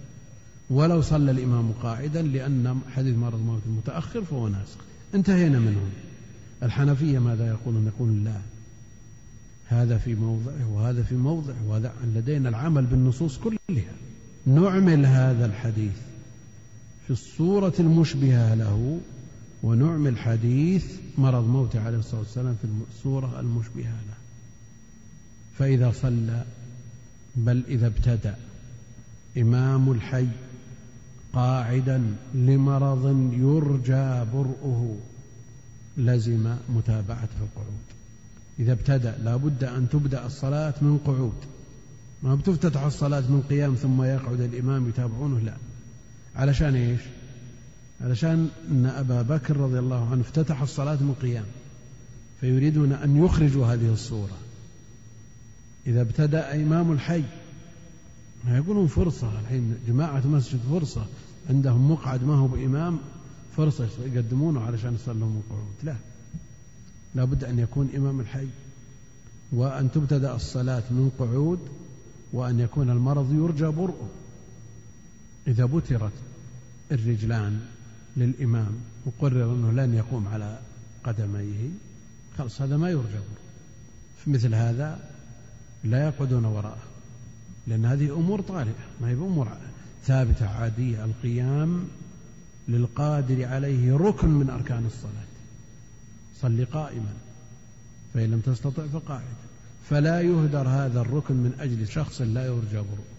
ولو صلى الإمام قاعدا لأن حديث مرض موت المتأخر فهو ناسخ. انتهينا منهم. الحنفية ماذا يقولون؟ يقولون لا. هذا في موضعه وهذا في موضعه وهذا لدينا العمل بالنصوص كلها. نعمل هذا الحديث في الصورة المشبهة له ونعمل حديث مرض موته عليه الصلاة والسلام في الصورة المشبهة له. فإذا صلى بل إذا ابتدأ. إمام الحي قاعدا لمرض يرجى برؤه لزم متابعته القعود. إذا ابتدأ لا بد أن تبدأ الصلاة من قعود. ما بتفتتح الصلاة من قيام ثم يقعد الإمام يتابعونه لا. علشان إيش؟ علشان أن أبا بكر رضي الله عنه افتتح الصلاة من قيام فيريدون أن يخرجوا هذه الصورة. إذا ابتدأ إمام الحي يقولون فرصة الحين جماعة مسجد فرصة عندهم مقعد ما هو بإمام فرصة يقدمونه علشان يصلون القعود لا لابد أن يكون إمام الحي وأن تبتدأ الصلاة من قعود وأن يكون المرض يرجى برؤه. إذا بترت الرجلان للإمام وقرر أنه لن يقوم على قدميه. خلاص هذا ما يرجى. في مثل هذا لا يقعدون وراءه لأن هذه أمور طارئة ما هي بأمور ثابتة عادية. القيام للقادر عليه ركن من أركان الصلاة. صل قائما فإن لم تستطع فقاعدا فلا يهدر هذا الركن من أجل شخص لا يرجى برؤه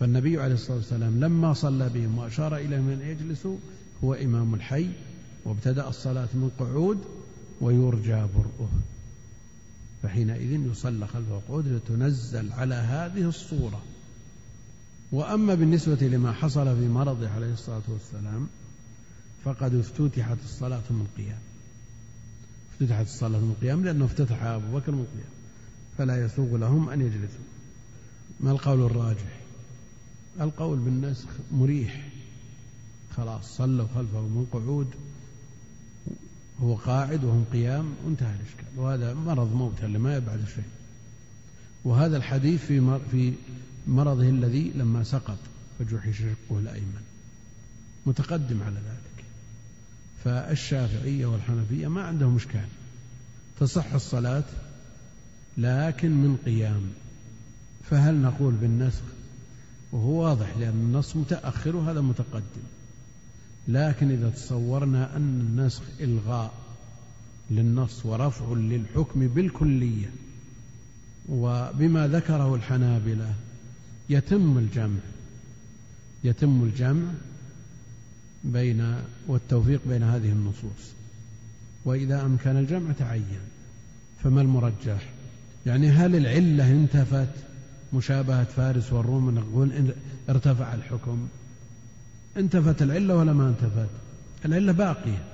فالنبي عليه الصلاة والسلام لما صلى بهم وأشار إليهم أن يجلسوا هو إمام الحي وابتدأ الصلاة من قعود ويرجى برؤه. فحينئذ يصلى خلفه قعود لتنزل على هذه الصورة. وأما بالنسبة لما حصل في مرضه عليه الصلاة والسلام فقد افتتحت الصلاة من قيام. افتتحت الصلاة من قيام لأنه افتتح أبو بكر من قيام فلا يسوغ لهم أن يجلسوا. ما القول الراجح؟ القول بالنسخ مريح. خلاص صلوا خلفه من قعود. هو قاعد وهم قيام وانتهى الإشكال. وهذا مرض موت اللي ما يبعد شيء وهذا الحديث في في مرضه الذي لما سقط فجحش شقه الأيمن. متقدم على ذلك. فالشافعية والحنفية ما عندهم إشكال. تصح الصلاة لكن من قيام. فهل نقول بالنسخ؟ وهو واضح لأن النص متأخر وهذا متقدم. لكن إذا تصورنا أن النسخ إلغاء للنص ورفع للحكم بالكلية وبما ذكره الحنابلة يتم الجمع يتم الجمع بين والتوفيق بين هذه النصوص. وإذا أمكن الجمع تعين. فما المرجح؟ يعني هل العلة انتفت؟ مشابهة فارس والروم نقول ارتفع الحكم. انتفت العلة ولا ما انتفت؟ العلة باقية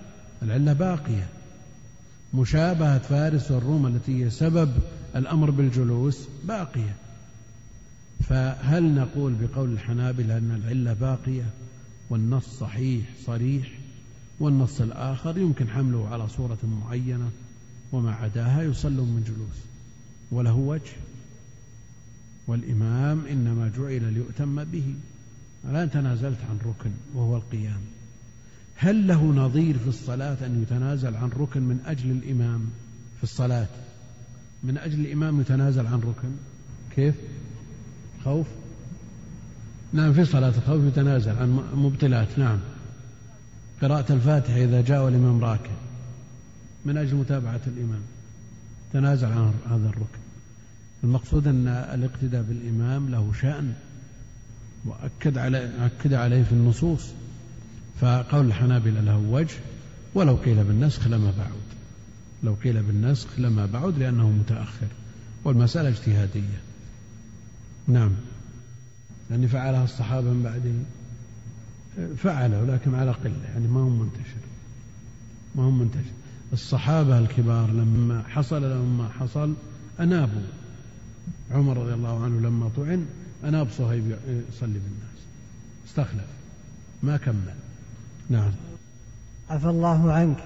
العلة باقية. مشابهة فارس والروم التي هي سبب الأمر بالجلوس باقية. فهل نقول بقول الحنابلة أن العلة باقية والنص صحيح صريح والنص الآخر يمكن حمله على صورة معينة وما عداها يصلون من جلوس وله وجه. والإمام إنما جعل ليؤتم به. الآن تنازلت عن ركن وهو القيام. هل له نظير في الصلاة أن يتنازل عن ركن من أجل الإمام في الصلاة؟ من أجل الإمام يتنازل عن ركن؟ كيف؟ خوف؟ نعم في صلاة الخوف يتنازل عن مبطلات. نعم. قراءة الفاتحة إذا جاء الإمام راكع. من أجل متابعة الإمام. تنازل عن هذا الركن. المقصود أن الاقتداء بالإمام له شأن. وأكد عليه أكد عليه في النصوص. فقول الحنابلة له وجه ولو قيل بالنسخ لما بعد. لو قيل بالنسخ لما بعد لأنه متأخر. والمسألة اجتهادية. نعم. يعني فعلها الصحابة من بعده. فعله لكن على قلة. يعني ما هو منتشر. ما هو منتشر. الصحابة الكبار لما حصل لهم ما حصل أنابوا. عمر رضي الله عنه لما طعن أناب صهيب يصلي بالناس. استخلف. ما كمل. نعم. عفى الله عنك.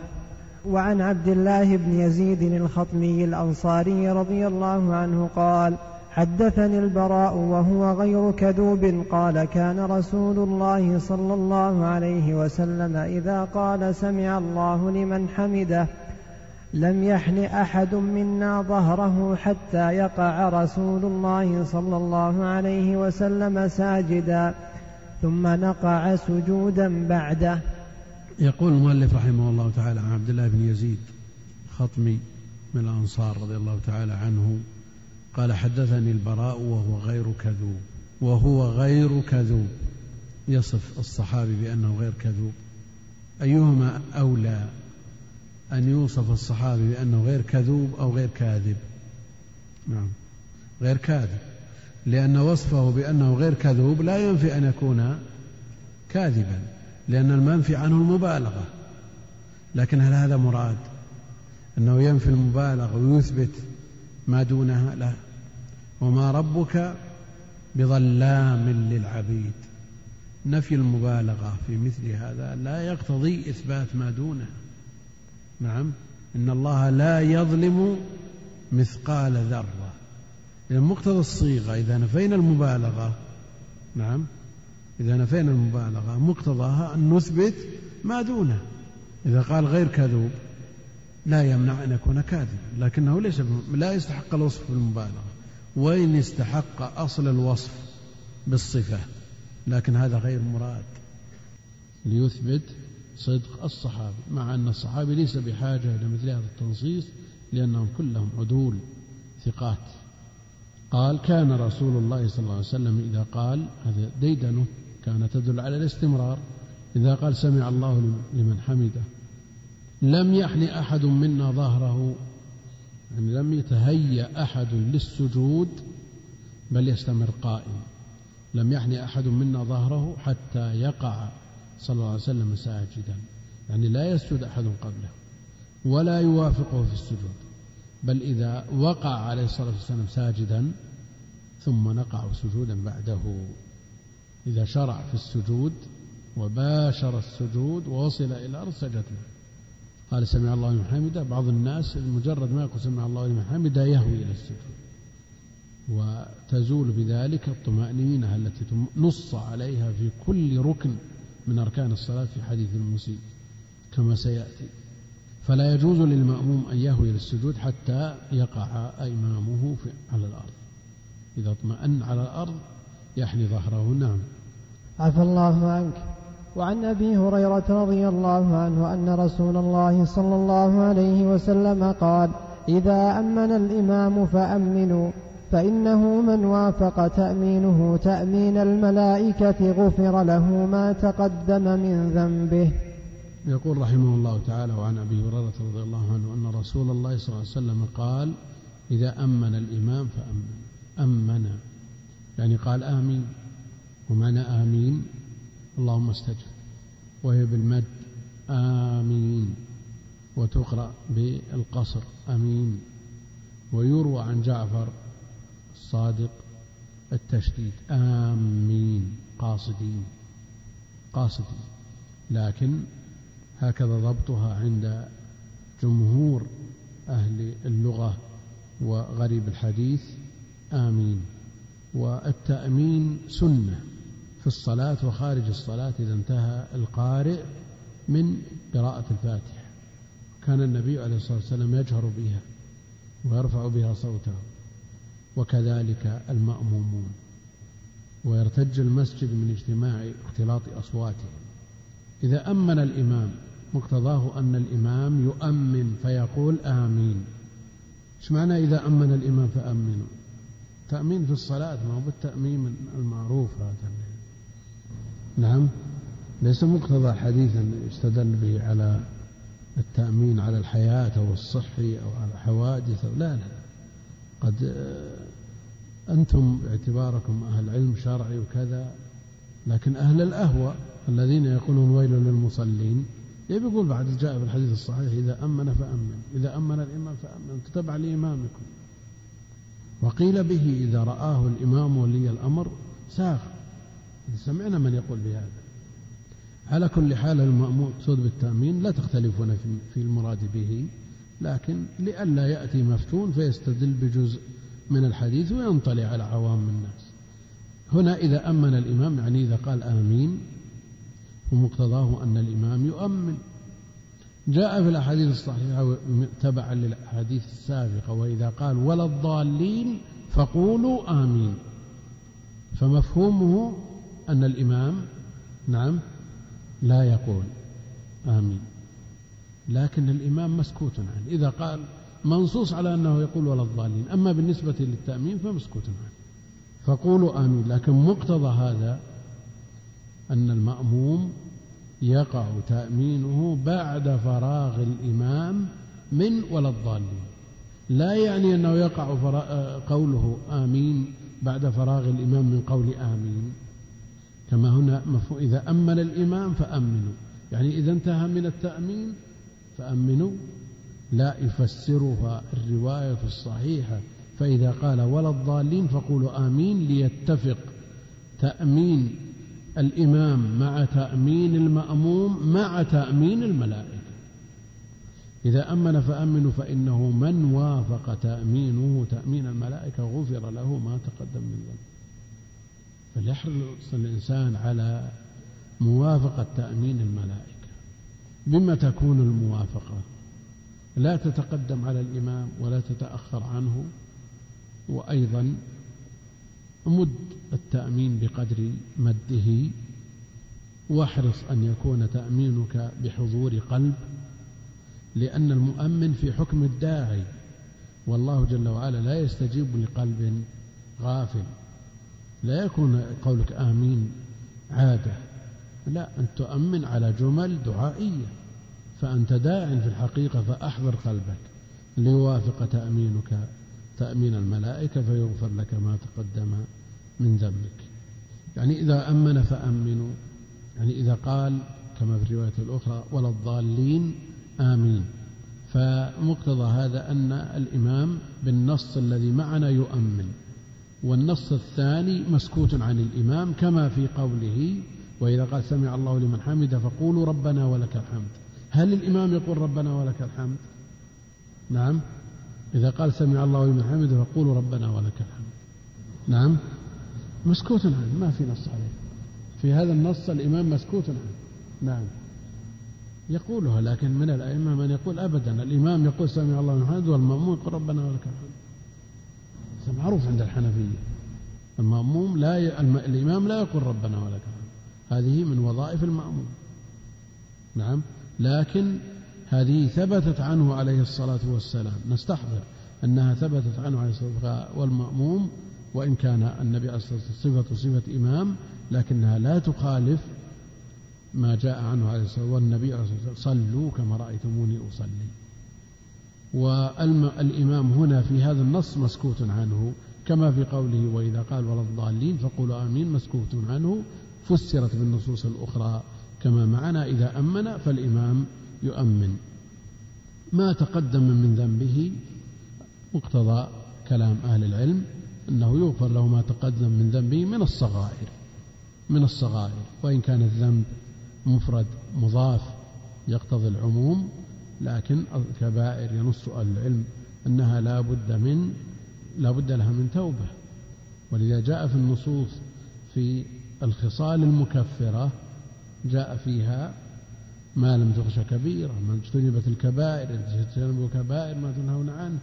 وعن عبد الله بن يزيد الخطمي الأنصاري رضي الله عنه قال حدثني البراء وهو غير كذوب قال كان رسول الله صلى الله عليه وسلم إذا قال سمع الله لمن حمده لم يحن أحد منا ظهره حتى يقع رسول الله صلى الله عليه وسلم ساجدا ثم نقع سجودا بعده. يقول المؤلف رحمه الله تعالى عن عبد الله بن يزيد خطمي من الأنصار رضي الله تعالى عنه قال حدثني البراء وهو غير كذوب وهو غير كذوب. يصف الصحابي بأنه غير كذوب. أيهما أولى؟ أن يوصف الصحابي بأنه غير كذوب أو غير كاذب. نعم. غير كاذب. لأن وصفه بأنه غير كذوب لا ينفي أن يكون كاذبا لأن المنفي عنه المبالغة. لكن هل هذا مراد أنه ينفي المبالغة ويثبت ما دونها؟ لا. وما ربك بظلام للعبيد. نفي المبالغة في مثل هذا لا يقتضي إثبات ما دونه. نعم. إن الله لا يظلم مثقال ذرة. إذا مقتضى الصيغة إذا نفينا المبالغة نعم. إذا نفينا المبالغة مقتضاها أن نثبت ما دونه. إذا قال غير كذوب لا يمنع أن يكون كاذبا. لكنه ليس لا يستحق الوصف بالمبالغة. وإن استحق أصل الوصف بالصفة لكن هذا غير مراد. ليثبت صدق الصحابي مع أن الصحابي ليس بحاجة إلى مثل هذا التنصيص لأنهم كلهم عدول ثقات. قال كان رسول الله صلى الله عليه وسلم إذا قال هذا ديدنه كان تدل على الاستمرار. إذا قال سمع الله لمن حمده لم يحن أحد منا ظهره. يعني لم يتهيأ أحد للسجود بل يستمر قائم. لم يحن أحد منا ظهره حتى يقع. صلى الله عليه وسلم ساجدا يعني لا يسجد أحد قبله ولا يوافقه في السجود بل إذا وقع عليه الصلاة والسلام ساجدا ثم نقع سجودا بعده. إذا شرع في السجود وباشر السجود ووصل إلى الأرض سجد له قال سمع الله لمن حمده. بعض الناس مجرد ما يقول سمع الله لمن حمده يهوي إلى السجود وتزول بذلك الطمأنينة التي نص عليها في كل ركن من أركان الصلاة في حديث المسيء كما سيأتي. فلا يجوز للمأموم أن يهوي إلى السجود حتى يقع إمامه على الأرض. إذا اطمأن على الأرض يحني ظهره. نعم. عفى الله عنك. وعن أبي هريرة رضي الله عنه أن رسول الله صلى الله عليه وسلم قال إذا أمن الإمام فأمنوا. فإنه من وافق تأمينه تأمين الملائكة غفر له ما تقدم من ذنبه. يقول رحمه الله تعالى وعن أبي هريرة رضي الله عنه أن رسول الله صلى الله عليه وسلم قال إذا أمن الإمام فأمن. أمن. يعني قال آمين. ومعنى آمين اللهم استجب. وهي بالمد آمين. وتقرأ بالقصر أمين. ويروى عن جعفر الصادق التشديد. آمين. قاصدين. قاصدين. لكن هكذا ضبطها عند جمهور أهل اللغة وغريب الحديث. آمين. والتأمين سنة في الصلاة وخارج الصلاة إذا انتهى القارئ من قراءة الفاتحة. كان النبي عليه الصلاة والسلام يجهر بها ويرفع بها صوته. وكذلك المأمومون. ويرتج المسجد من اجتماع اختلاط أصواتهم إذا أمن الإمام مقتضاه أن الإمام يؤمن فيقول آمين. إيش معنى إذا أمن الإمام فأمنوا؟ تأمين في الصلاة ما هو بالتأمين المعروف هذا. نعم. ليس مقتضى الحديث أن يستدل به على التأمين على الحياة أو الصحي أو على حوادث. أو لا لا. قد أنتم باعتباركم أهل علم شرعي وكذا لكن أهل الأهوى الذين يقولون ويل للمصلين يقول بعد جاء في الحديث الصحيح إذا أمن فأمن إذا أمن الإمام فأمن تتبع لإمامكم. وقيل به إذا رآه الإمام ولي الأمر ساغ سمعنا من يقول بهذا. على كل حال المقصود بالتأمين لا تختلفون في المراد به. لكن لئلا يأتي مفتون فيستدل بجزء من الحديث وينطلي على عوام الناس. هنا إذا أمن الإمام يعني إذا قال آمين ومقتضاه أن الإمام يؤمن. جاء في الأحاديث الصحيحة تبعا للأحاديث السابقة وإذا قال ولا الضالين فقولوا آمين. فمفهومه أن الإمام نعم لا يقول آمين. لكن الإمام مسكوت عنه. إذا قال منصوص على أنه يقول ولا الضالين أما بالنسبة للتأمين فمسكوت عنه. فقولوا آمين لكن مقتضى هذا أن المأموم يقع تأمينه بعد فراغ الإمام من ولا الضالين. لا يعني أنه يقع قوله آمين بعد فراغ الإمام من قول آمين. كما هنا مفهوم إذا أمن الإمام فأمنوا. يعني إذا انتهى من التأمين فأمنوا لا يفسرها الرواية الصحيحة. فإذا قال ولا الضالين فقولوا آمين ليتفق. تأمين الإمام مع تأمين المأموم مع تأمين الملائكة. إذا أمن فأمنوا فإنه من وافق تأمينه تأمين الملائكة غفر له ما تقدم من ذنبه فليحرص الإنسان على موافقة تأمين الملائكة. بما تكون الموافقة. لا تتقدم على الإمام ولا تتأخر عنه. وأيضا مد التأمين بقدر مده. واحرص أن يكون تأمينك بحضور قلب لأن المؤمن في حكم الداعي. والله جل وعلا لا يستجيب لقلب غافل. لا يكون قولك آمين عادة. لا أن تؤمن على جمل دعائية. فأنت داع في الحقيقة فأحضر قلبك. ليوافق تأمينك تأمين الملائكة فيغفر لك ما تقدم من ذنبك. يعني إذا أمن فأمنوا. يعني إذا قال كما في الرواية الأخرى ولا الضالين آمين فمقتضى هذا أن الإمام بالنص الذي معنا يؤمن. والنص الثاني مسكوت عن الإمام كما في قوله وإذا قال سمع الله لمن حمد فقولوا ربنا ولك الحمد. هل الإمام يقول ربنا ولك الحمد؟ نعم. إذا قال سمع الله لمن حمد فقولوا ربنا ولك الحمد. نعم. مسكوت عنه ما في نص عليه. في هذا النص الإمام مسكوت عنه. نعم. يقولها لكن من الأئمة من يقول أبدا. الإمام يقول سمع الله لمن حمد والمأمون يقول ربنا ولك الحمد. هذا معروف عند الحنفية. المأموم لا ي... الإمام لا يقول ربنا ولك الحمد. هذه من وظائف المأموم. نعم. لكن هذه ثبتت عنه عليه الصلاة والسلام. نستحضر أنها ثبتت عنه عليه الصلاة والسلام والمأموم وإن كان النبي عليه الصلاة والسلام صفة صفة إمام لكنها لا تخالف ما جاء عنه عليه الصلاة والسلام. والنبي عليه الصلاة والسلام صلوا كما رأيتموني أصلي. والإمام هنا في هذا النص مسكوت عنه كما في قوله وإذا قال ولا الضالين فقولوا آمين مسكوت عنه. فسرت بالنصوص الأخرى كما معنا إذا أمن فالإمام يؤمن. ما تقدم من ذنبه مقتضى كلام أهل العلم أنه يغفر له ما تقدم من ذنبه من الصغائر من الصغائر. وإن كان الذنب مفرد مضاف يقتضي العموم لكن الكبائر ينص أهل العلم أنها لا بد من لا بد لها من توبة. ولذا جاء في النصوص في الخصال المكفرة جاء فيها ما لم تخش كبيرة ما اجتنبت الكبائر اجتنبوا كبائر ما تنهون عنه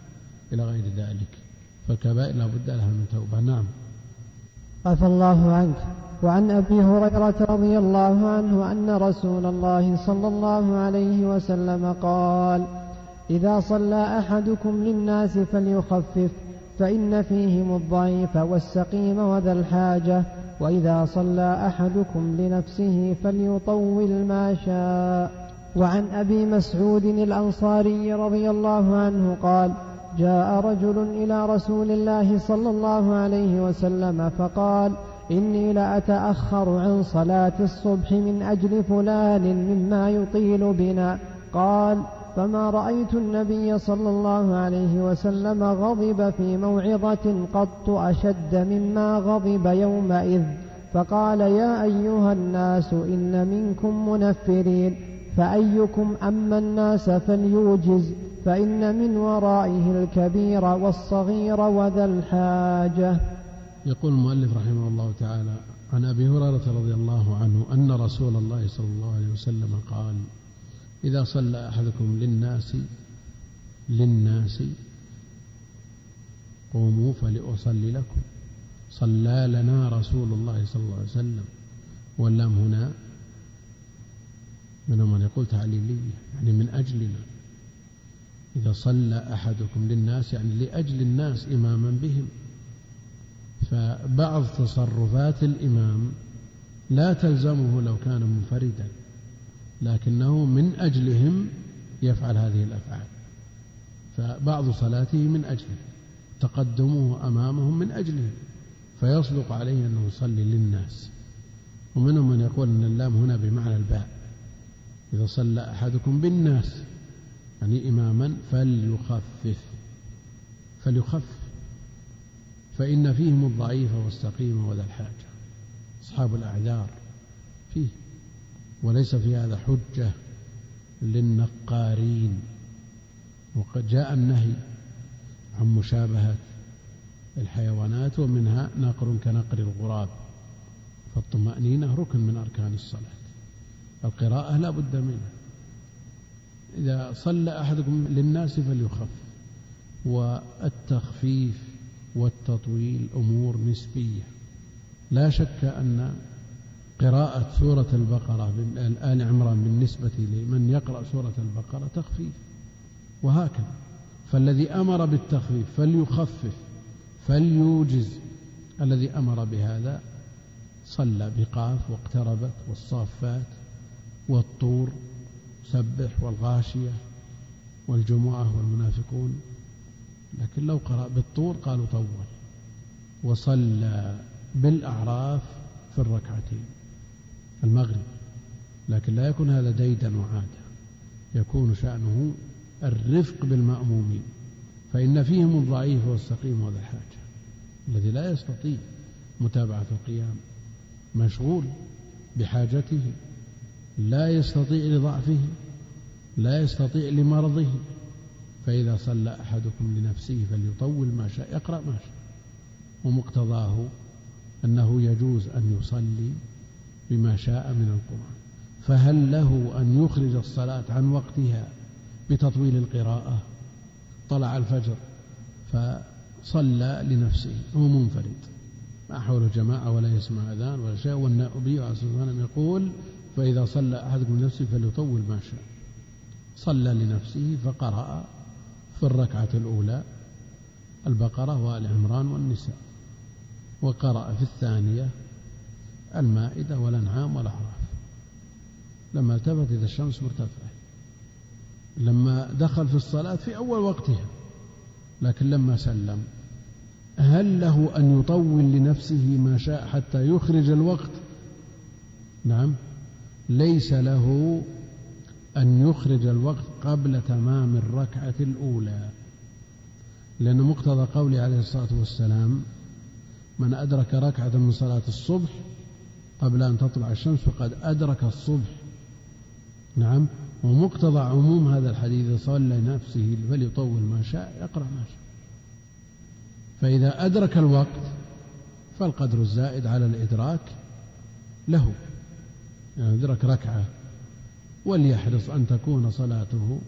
إلى غير ذلك فالكبائر لا بد لها من توبة. نعم. عفى الله عنك. وعن أبي هريرة رضي الله عنه أن رسول الله صلى الله عليه وسلم قال إذا صلى أحدكم للناس فليخفف فإن فيهم الضعيف والسقيم وذا الحاجة وإذا صلى أحدكم لنفسه فليطول ما شاء. وعن أبي مسعود الأنصاري رضي الله عنه قال جاء رجل إلى رسول الله صلى الله عليه وسلم فقال إني لأتأخر عن صلاة الصبح من أجل فلان مما يطيل بنا. قال فما رأيت النبي صلى الله عليه وسلم غضب في موعظة قط أشد مما غضب يومئذ. فقال يا أيها الناس إن منكم منفرين فأيكم أما الناس فليوجز فإن من ورائه الكبير والصغير وذا الحاجة. يقول المؤلف رحمه الله تعالى عن أبي هريرة رضي الله عنه أن رسول الله صلى الله عليه وسلم قال إذا صلى أحدكم للناس للناس قوموا فلأصلي لكم. صلى لنا رسول الله صلى الله عليه وسلم. واللام هنا منهم من يقول تعليلية يعني من أجلنا. إذا صلى أحدكم للناس يعني لأجل الناس إماما بهم. فبعض تصرفات الإمام لا تلزمه لو كان منفردا. لكنه من أجلهم يفعل هذه الأفعال. فبعض صلاته من أجله تقدمه أمامهم من أجله فيصدق عليه أنه يصلي للناس. ومنهم من يقول أن اللام هنا بمعنى الباء. إذا صلى أحدكم بالناس يعني إماما فليخفف. فليخفف. فإن فيهم الضعيف والسقيم وذا الحاجة. أصحاب الأعذار. فيه. وليس في هذا حجة للنقارين. وقد جاء النهي عن مشابهة الحيوانات ومنها نقر كنقر الغراب. فالطمأنينة ركن من أركان الصلاة. القراءة لا بد منها. إذا صلى أحدكم للناس فليخف. والتخفيف والتطويل أمور نسبية. لا شك أن قراءة سورة البقرة آل عمران بالنسبة لمن يقرأ سورة البقرة تخفيف. وهكذا. فالذي أمر بالتخفيف فليخفف فليوجز. الذي أمر بهذا صلى بقاف واقتربت والصافات والطور سبح والغاشية والجمعة والمنافقون. لكن لو قرأ بالطور قالوا طول. وصلى بالأعراف في الركعتين. المغرب لكن لا يكون هذا ديدا وعادة يكون شأنه الرفق بالمأمومين فإن فيهم الضعيف والسقيم وذا الحاجة الذي لا يستطيع متابعة القيام مشغول بحاجته لا يستطيع لضعفه لا يستطيع لمرضه فإذا صلى أحدكم لنفسه فليطول ما شاء يقرأ ما شاء ومقتضاه أنه يجوز أن يصلي بما شاء من القرآن. فهل له أن يخرج الصلاة عن وقتها بتطويل القراءة؟ طلع الفجر فصلى لنفسه هو منفرد. ما حوله جماعة ولا يسمع أذان ولا شيء. والنبي عليه الصلاة والسلام يقول فإذا صلى أحدكم لنفسه فليطول ما شاء. صلى لنفسه فقرأ في الركعة الأولى البقرة وآل عمران والنساء وقرأ في الثانية المائدة والأنعام والأعراف لما التفت إذا الشمس مرتفعة. لما دخل في الصلاة في أول وقتها. لكن لما سلم. هل له أن يطول لنفسه ما شاء حتى يخرج الوقت؟ نعم. ليس له أن يخرج الوقت قبل تمام الركعة الأولى. لأن مقتضى قوله عليه الصلاة والسلام. من أدرك ركعة من صلاة الصبح قبل أن تطلع الشمس فقد أدرك الصبح. نعم ومقتضى عموم هذا الحديث صلى نفسه فليطول ما شاء يقرأ ما شاء. فإذا أدرك الوقت فالقدر الزائد على الإدراك له. يعني أدرك ركعة وليحرص أن تكون صلاته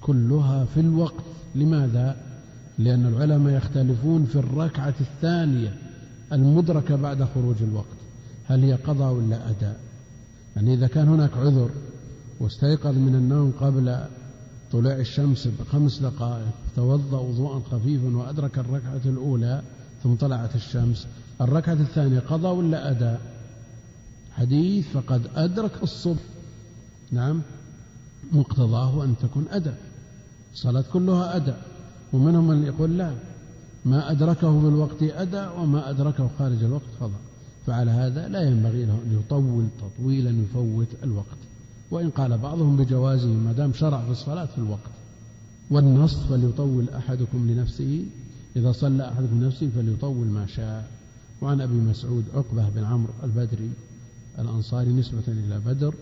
كلها في الوقت. لماذا؟ لأن العلماء يختلفون في الركعة الثانية المدركة بعد خروج الوقت. هل هي قضاء ولا أداء؟ يعني إذا كان هناك عذر واستيقظ من النوم قبل طلوع الشمس بخمس دقائق توضأ وضوءا خفيفا وأدرك الركعة الأولى ثم طلعت الشمس الركعة الثانية قضاء ولا أداء؟ حديث فقد أدرك الصبح. نعم مقتضاه أن تكون أداء. الصلاة كلها أداء. ومنهم من يقول لا ما أدركه بالوقت أداء وما أدركه خارج الوقت قضاء. فعلى هذا لا ينبغي له أن يطول تطويلا يفوت الوقت. وإن قال بعضهم بجوازه ما دام شرع في الصلاة في الوقت. والنص فليطول أحدكم لنفسه إذا صلى أحدكم لنفسه فليطول ما شاء. وعن أبي مسعود عقبة بن عمرو البدري الأنصاري نسبة إلى بدر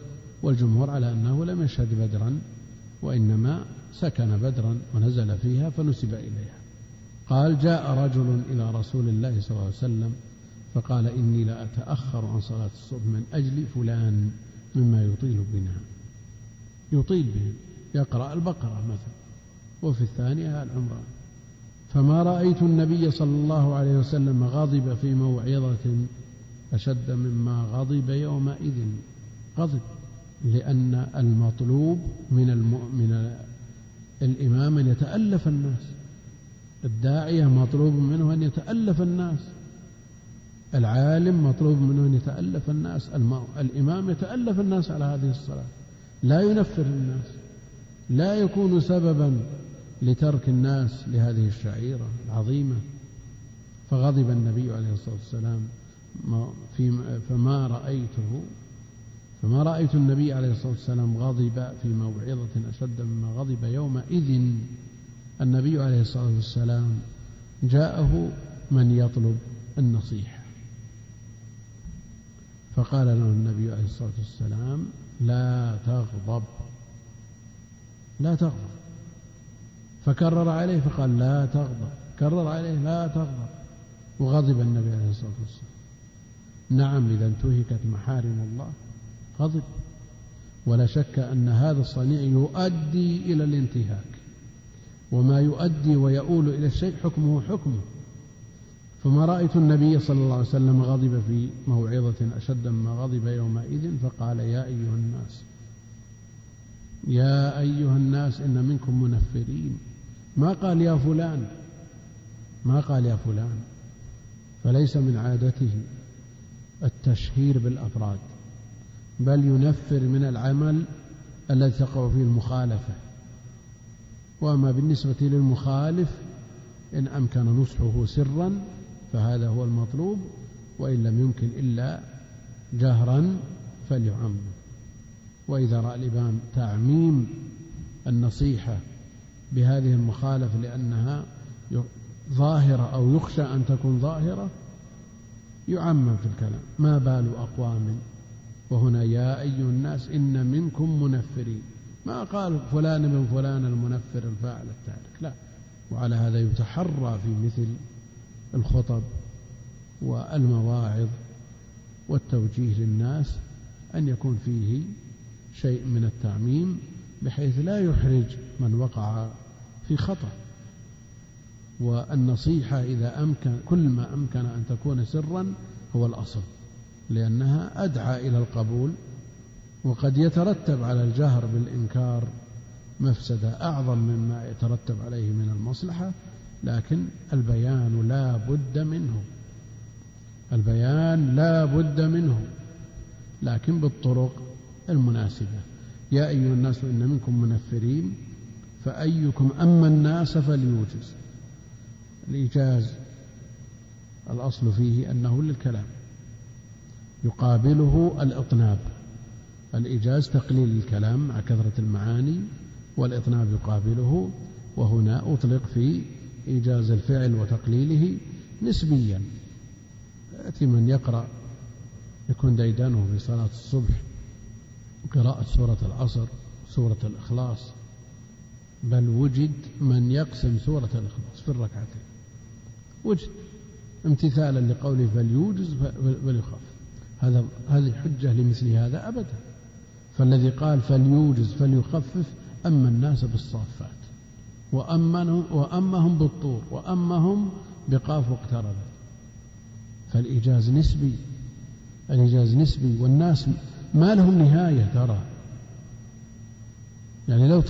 والجمهور على أنه لم يشهد بدرا وإنما سكن بدرا ونزل فيها فنسب إليها. قال جاء رجل إلى رسول الله صلى الله عليه وسلم فقال إني لأتأخر عن صلاة الصبح من أجل فلان مما يطيل بنا. يطيل بهم يقرأ البقرة مثلا. وفي الثانية العمران فما رأيت النبي صلى الله عليه وسلم غضب في موعظة أشد مما غضب يومئذ. غضب. لأن المطلوب من من الإمام أن يتألف الناس. الداعية مطلوب منه أن يتألف الناس. العالم مطلوب منه أن يتألف الناس الإمام يتألف الناس على هذه الصلاة. لا ينفر الناس لا يكون سببا لترك الناس لهذه الشعيرة العظيمة. فغضب النبي عليه الصلاة والسلام فما رأيته فما رأيت النبي عليه الصلاة والسلام غضب في موعظة أشد مما غضب يومئذ. النبي عليه الصلاة والسلام جاءه من يطلب النصيحة. فقال له النبي عليه الصلاة والسلام لا تغضب. لا تغضب. فكرر عليه فقال لا تغضب. كرر عليه لا تغضب. وغضب النبي عليه الصلاة والسلام. نعم إذا انتهكت محارم الله غضب. ولا شك أن هذا الصنيع يؤدي إلى الانتهاك. وما يؤدي ويؤول إلى الشيء حكمه حكمه. فما رأيت النبي صلى الله عليه وسلم غضب في موعظة أشد مما غضب يومئذ فقال يا أيها الناس يا أيها الناس إن منكم منفرين. ما قال يا فلان. ما قال يا فلان. فليس من عادته التشهير بالأفراد بل ينفر من العمل الذي تقع فيه المخالفة. وأما بالنسبة للمخالف إن أمكن نصحه سرا فهذا هو المطلوب وإن لم يمكن إلا جهرا فليعم. وإذا رأى الإمام تعميم النصيحة بهذه المخالفة لأنها ظاهرة أو يخشى أن تكون ظاهرة يعمم في الكلام. ما بال أقوام؟ وهنا يا أيها الناس إن منكم منفرين. ما قال فلان من فلان المنفر الفاعل التارك لا. وعلى هذا يتحرى في مثل الخطب والمواعظ والتوجيه للناس أن يكون فيه شيء من التعميم بحيث لا يحرج من وقع في خطأ. والنصيحة إذا أمكن كل ما أمكن أن تكون سرا هو الأصل لأنها أدعى إلى القبول وقد يترتب على الجهر بالإنكار مفسدة أعظم مما يترتب عليه من المصلحة لكن البيان لا بد منه. البيان لا بد منه لكن بالطرق المناسبة. يا أيها الناس إن منكم منفرين فأيكم أما الناس فليوجز. الإيجاز الأصل فيه أنه للكلام. يقابله الإطناب. الإيجاز تقليل الكلام مع كثرة المعاني والإطناب يقابله وهنا أطلق في إيجاز الفعل وتقليله نسبيا. يأتي من يقرأ يكون ديدانه في صلاة الصبح قراءة سورة العصر سورة الإخلاص. بل وجد من يقسم سورة الإخلاص في الركعتين. وجد امتثالا لقوله فليوجز فليخف هذا هذه حجة لمثل هذا أبدا. فالذي قال فليوجز فليخفف أما الناس بالصافات. وأمهم, بالطور وأمهم بقاف واقتربت. فالإيجاز نسبي الإيجاز نسبي والناس ما لهم نهاية ترى. يعني لو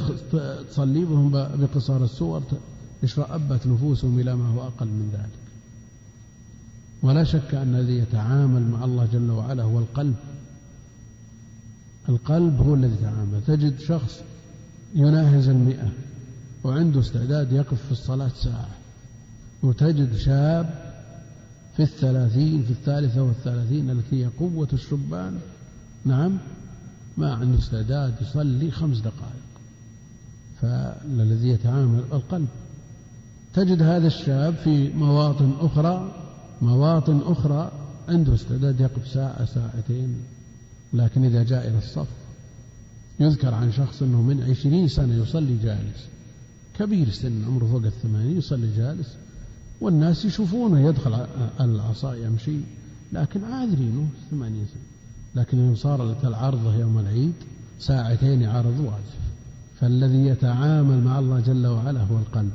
تصليبهم بقصار السور اشرأبت نفوسهم إلى ما هو أقل من ذلك. ولا شك أن الذي يتعامل مع الله جل وعلا هو القلب. القلب هو الذي يتعامل. تجد شخص يناهز المئة. وعنده استعداد يقف في الصلاة ساعة. وتجد شاب في الثلاثين في الثالثة والثلاثين التي هي قوة الشبان. نعم ما عنده استعداد يصلي خمس دقائق. فالذي يتعامل القلب. تجد هذا الشاب في مواطن أخرى مواطن أخرى عنده استعداد يقف ساعة ساعتين. لكن إذا جاء إلى الصف يذكر عن شخص أنه من عشرين سنة يصلي جالس كبير السن عمره فوق الثمانين يصلي جالس. والناس يشوفونه يدخل على العصا يمشي. لكن عاذرينه ثمانين سنة لكن إن صارت العرضة يوم العيد ساعتين عرض واجب. فالذي يتعامل مع الله جل وعلا هو القلب.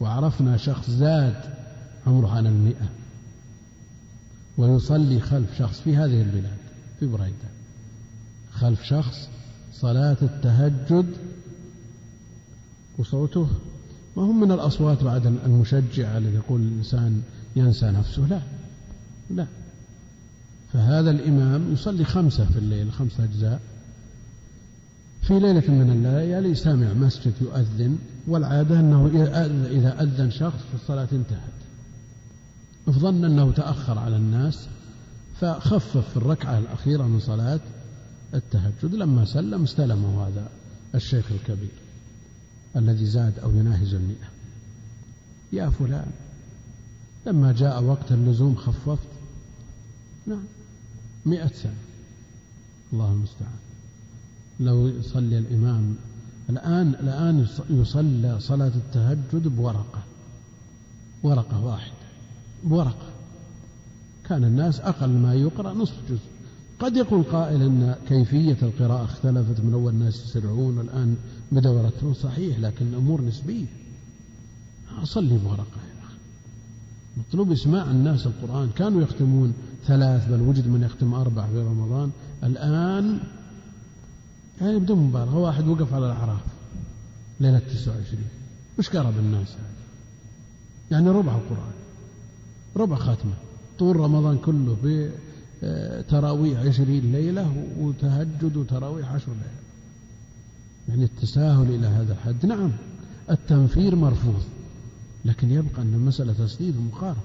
وعرفنا شخص زاد عمره عن المئة. ويصلي خلف شخص في هذه البلاد في بريدة. خلف شخص صلاة التهجد وصوته ما هم من الأصوات بعد المشجعة الذي يقول الإنسان ينسى نفسه؟ لا. لا. فهذا الإمام يصلي خمسة في الليل خمسة أجزاء. في ليلة من الليالي سمع مسجد يؤذن والعادة أنه إذا أذن شخص فالصلاة انتهت. ظن أنه تأخر على الناس فخفف في الركعة الأخيرة من صلاة التهجد. لما سلم استلمه هذا الشيخ الكبير. الذي زاد أو يناهز المئة. يا فلان لما جاء وقت اللزوم خففت. نعم مئة سنة. الله المستعان. لو يصلي الإمام الآن الآن يصلى صلاة التهجد بورقة. ورقة واحدة. بورقة. كان الناس أقل ما يقرأ نصف جزء. قد يقول قائل أن كيفية القراءة اختلفت من أول الناس يسرعون. والآن بدأوا يرتبون صحيح لكن الأمور نسبية. أصلي بورقة يا أخي. مطلوب إسماع الناس القرآن. كانوا يختمون ثلاث بل وجد من يختم أربع في رمضان. الآن يعني بدون مبالغة. واحد وقف على الأعراف. ليلة 29 وش قرأ بالناس هذا؟ يعني ربع القرآن. ربع ختمة. طول رمضان كله بتراويح عشرين ليلة وتهجد وتراويح عشر ليلة. يعني التساهل إلى هذا الحد نعم التنفير مرفوض لكن يبقى أن المسألة تسديد ومقارنة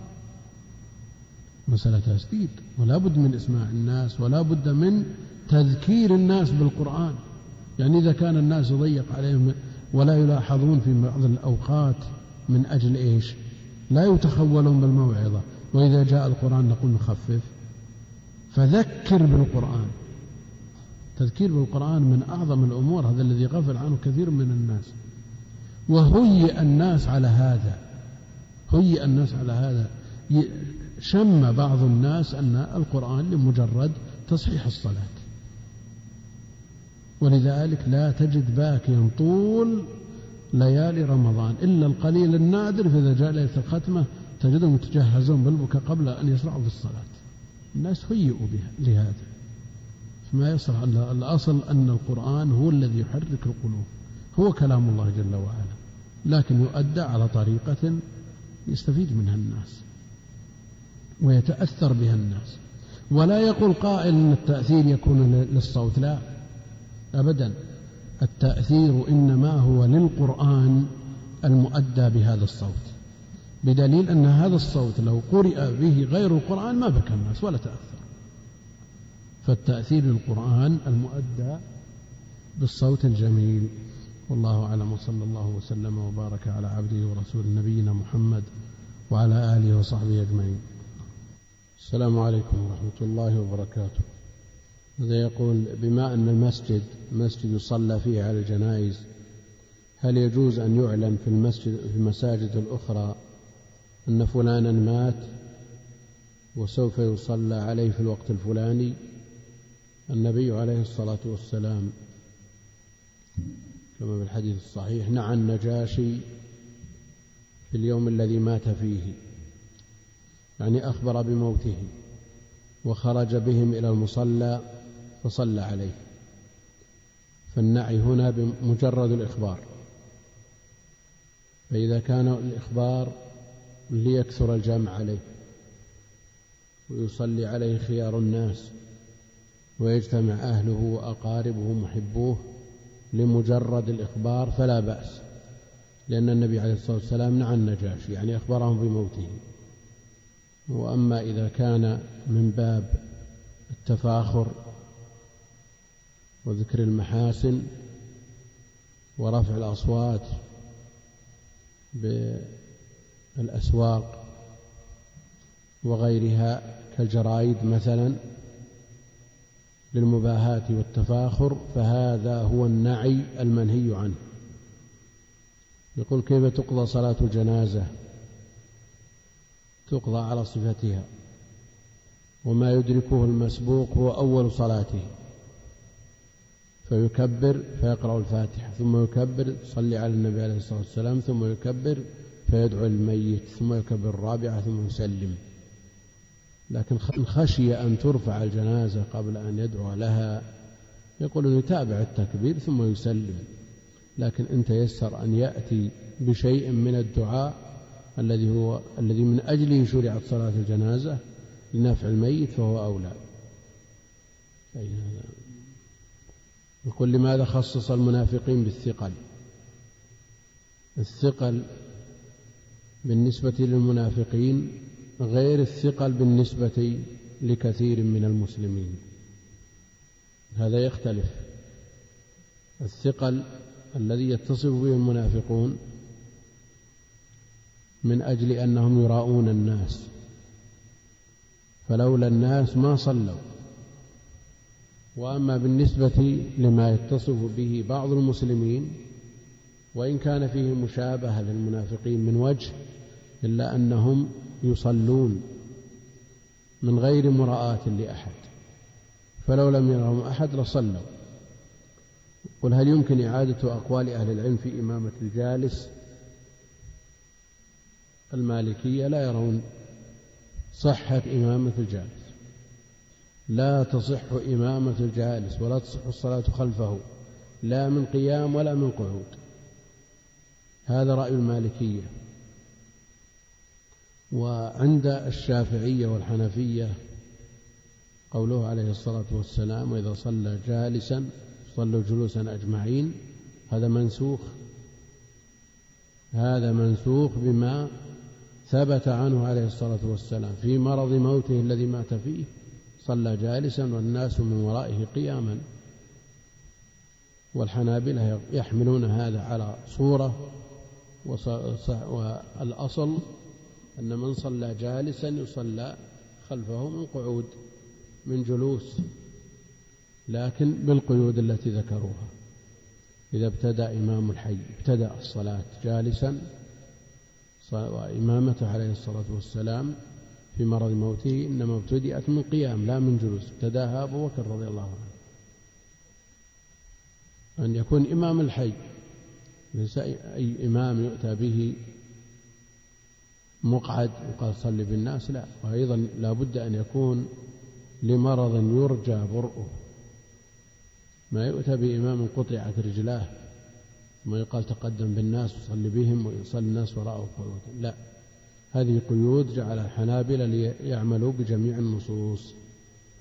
مسألة تسديد ولا بد من إسماع الناس ولا بد من تذكير الناس بالقرآن. يعني إذا كان الناس يضيق عليهم ولا يلاحظون في بعض الأوقات من أجل إيش؟ لا يتخولون بالموعظة. وإذا جاء القرآن نقول نخفف. فذكر بالقرآن. تذكير بالقرآن من أعظم الأمور هذا الذي غفل عنه كثير من الناس. وهيئ الناس على هذا. هيئ الناس على هذا. شم بعض الناس أن القرآن لمجرد تصحيح الصلاة. ولذلك لا تجد باكيا طول ليالي رمضان. إلا القليل النادر فإذا جاء ليلة الختمة تجدهم يتجهزون بالبكاء قبل أن يشرعوا في الصلاة. الناس هيئوا بها لهذا. فما يصح الأصل أن القرآن هو الذي يحرك القلوب. هو كلام الله جل وعلا. لكن يؤدى على طريقة يستفيد منها الناس ويتأثر بها الناس. ولا يقول قائل أن التأثير يكون للصوت. لا. أبدا. التأثير إنما هو للقرآن المؤدى بهذا الصوت. بدليل أن هذا الصوت لو قرئ به غير القرآن ما بكى الناس ولا تأثر. فالتأثير للقرآن المؤدى بالصوت الجميل. والله أعلم. وصلى الله وسلم وبارك على عبده ورسول نبينا محمد وعلى آله وصحبه أجمعين. السلام عليكم ورحمة الله وبركاته. هذا يقول؟ بما أن المسجد مسجد يصلى فيه على الجنائز هل يجوز أن يعلن في المسجد في المساجد الأخرى أن فلانا مات وسوف يصلى عليه في الوقت الفلاني؟ النبي عليه الصلاة والسلام كما في الحديث الصحيح نعى النجاشي في اليوم الذي مات فيه يعني أخبر بموته وخرج بهم إلى المصلى فصلى عليه. فالنعي هنا بمجرد الإخبار. فإذا كان الإخبار ليكثر الجمع عليه ويصلي عليه خيار الناس. ويجتمع أهله وأقاربه ومحبوه لمجرد الإخبار فلا بأس لأن النبي عليه الصلاة والسلام نعى النجاشي يعني أخبرهم بموته. وأما إذا كان من باب التفاخر وذكر المحاسن ورفع الأصوات بالأسواق وغيرها كالجرائد مثلا للمباهاة والتفاخر فهذا هو النعي المنهي عنه. يقول كيف تقضى صلاة الجنازة؟ تقضى على صفتها. وما يدركه المسبوق هو أول صلاته. فيكبر فيقرأ الفاتحة ثم يكبر يصلي على النبي عليه الصلاة والسلام ثم يكبر فيدعو الميت ثم يكبر الرابعة ثم يسلم. لكن خشي أن ترفع الجنازة قبل أن يدعو لها. يقول أنه يتابع التكبير ثم يسلم. لكن إن تيسر أن يأتي بشيء من الدعاء الذي هو الذي من أجله شرعت صلاة الجنازة لنفع الميت فهو أولى. يقول لماذا خصص المنافقين بالثقل؟ الثقل بالنسبة للمنافقين غير الثقل بالنسبة لكثير من المسلمين. هذا يختلف. الثقل الذي يتصف به المنافقون من أجل أنهم يراؤون الناس. فلولا الناس ما صلوا. وأما بالنسبة لما يتصف به بعض المسلمين وإن كان فيه مشابهة للمنافقين من وجه إلا أنهم يصلون من غير مراءة لأحد فلو لم يرهم أحد لصلوا. قل هل يمكن إعادة أقوال أهل العلم في إمامة الجالس؟ المالكية لا يرون صحة إمامة الجالس. لا تصح إمامة الجالس ولا تصح الصلاة خلفه لا من قيام ولا من قعود. هذا رأي المالكية. وعند الشافعية والحنفية قوله عليه الصلاة والسلام وإذا صلى جالسا صلوا جلوسا أجمعين هذا منسوخ. هذا منسوخ بما ثبت عنه عليه الصلاة والسلام في مرض موته الذي مات فيه. صلى جالسا والناس من ورائه قياما. والحنابلة يحملون هذا على صورة والأصل أن من صلى جالسا يصلى خلفه من قعود من جلوس لكن بالقيود التي ذكروها. إذا ابتدأ إمام الحي ابتدأ الصلاة جالسا وإمامته عليه الصلاة والسلام في مرض موته إنما ابتدأت من قيام لا من جلوس. ابتدأها أبو بكر رضي الله عنه. أن يكون إمام الحي ليس أي إمام يؤتى به مقعد وقال صل بالناس لا. وأيضا لا بد أن يكون لمرض يرجى برؤه. ما يؤتى بإمام قطعت رجلاه ثم يقال تقدم بالناس وصل بهم ويصلي الناس وراءه. لا. هذه قيود جعل الحنابلة ليعملوا بجميع النصوص.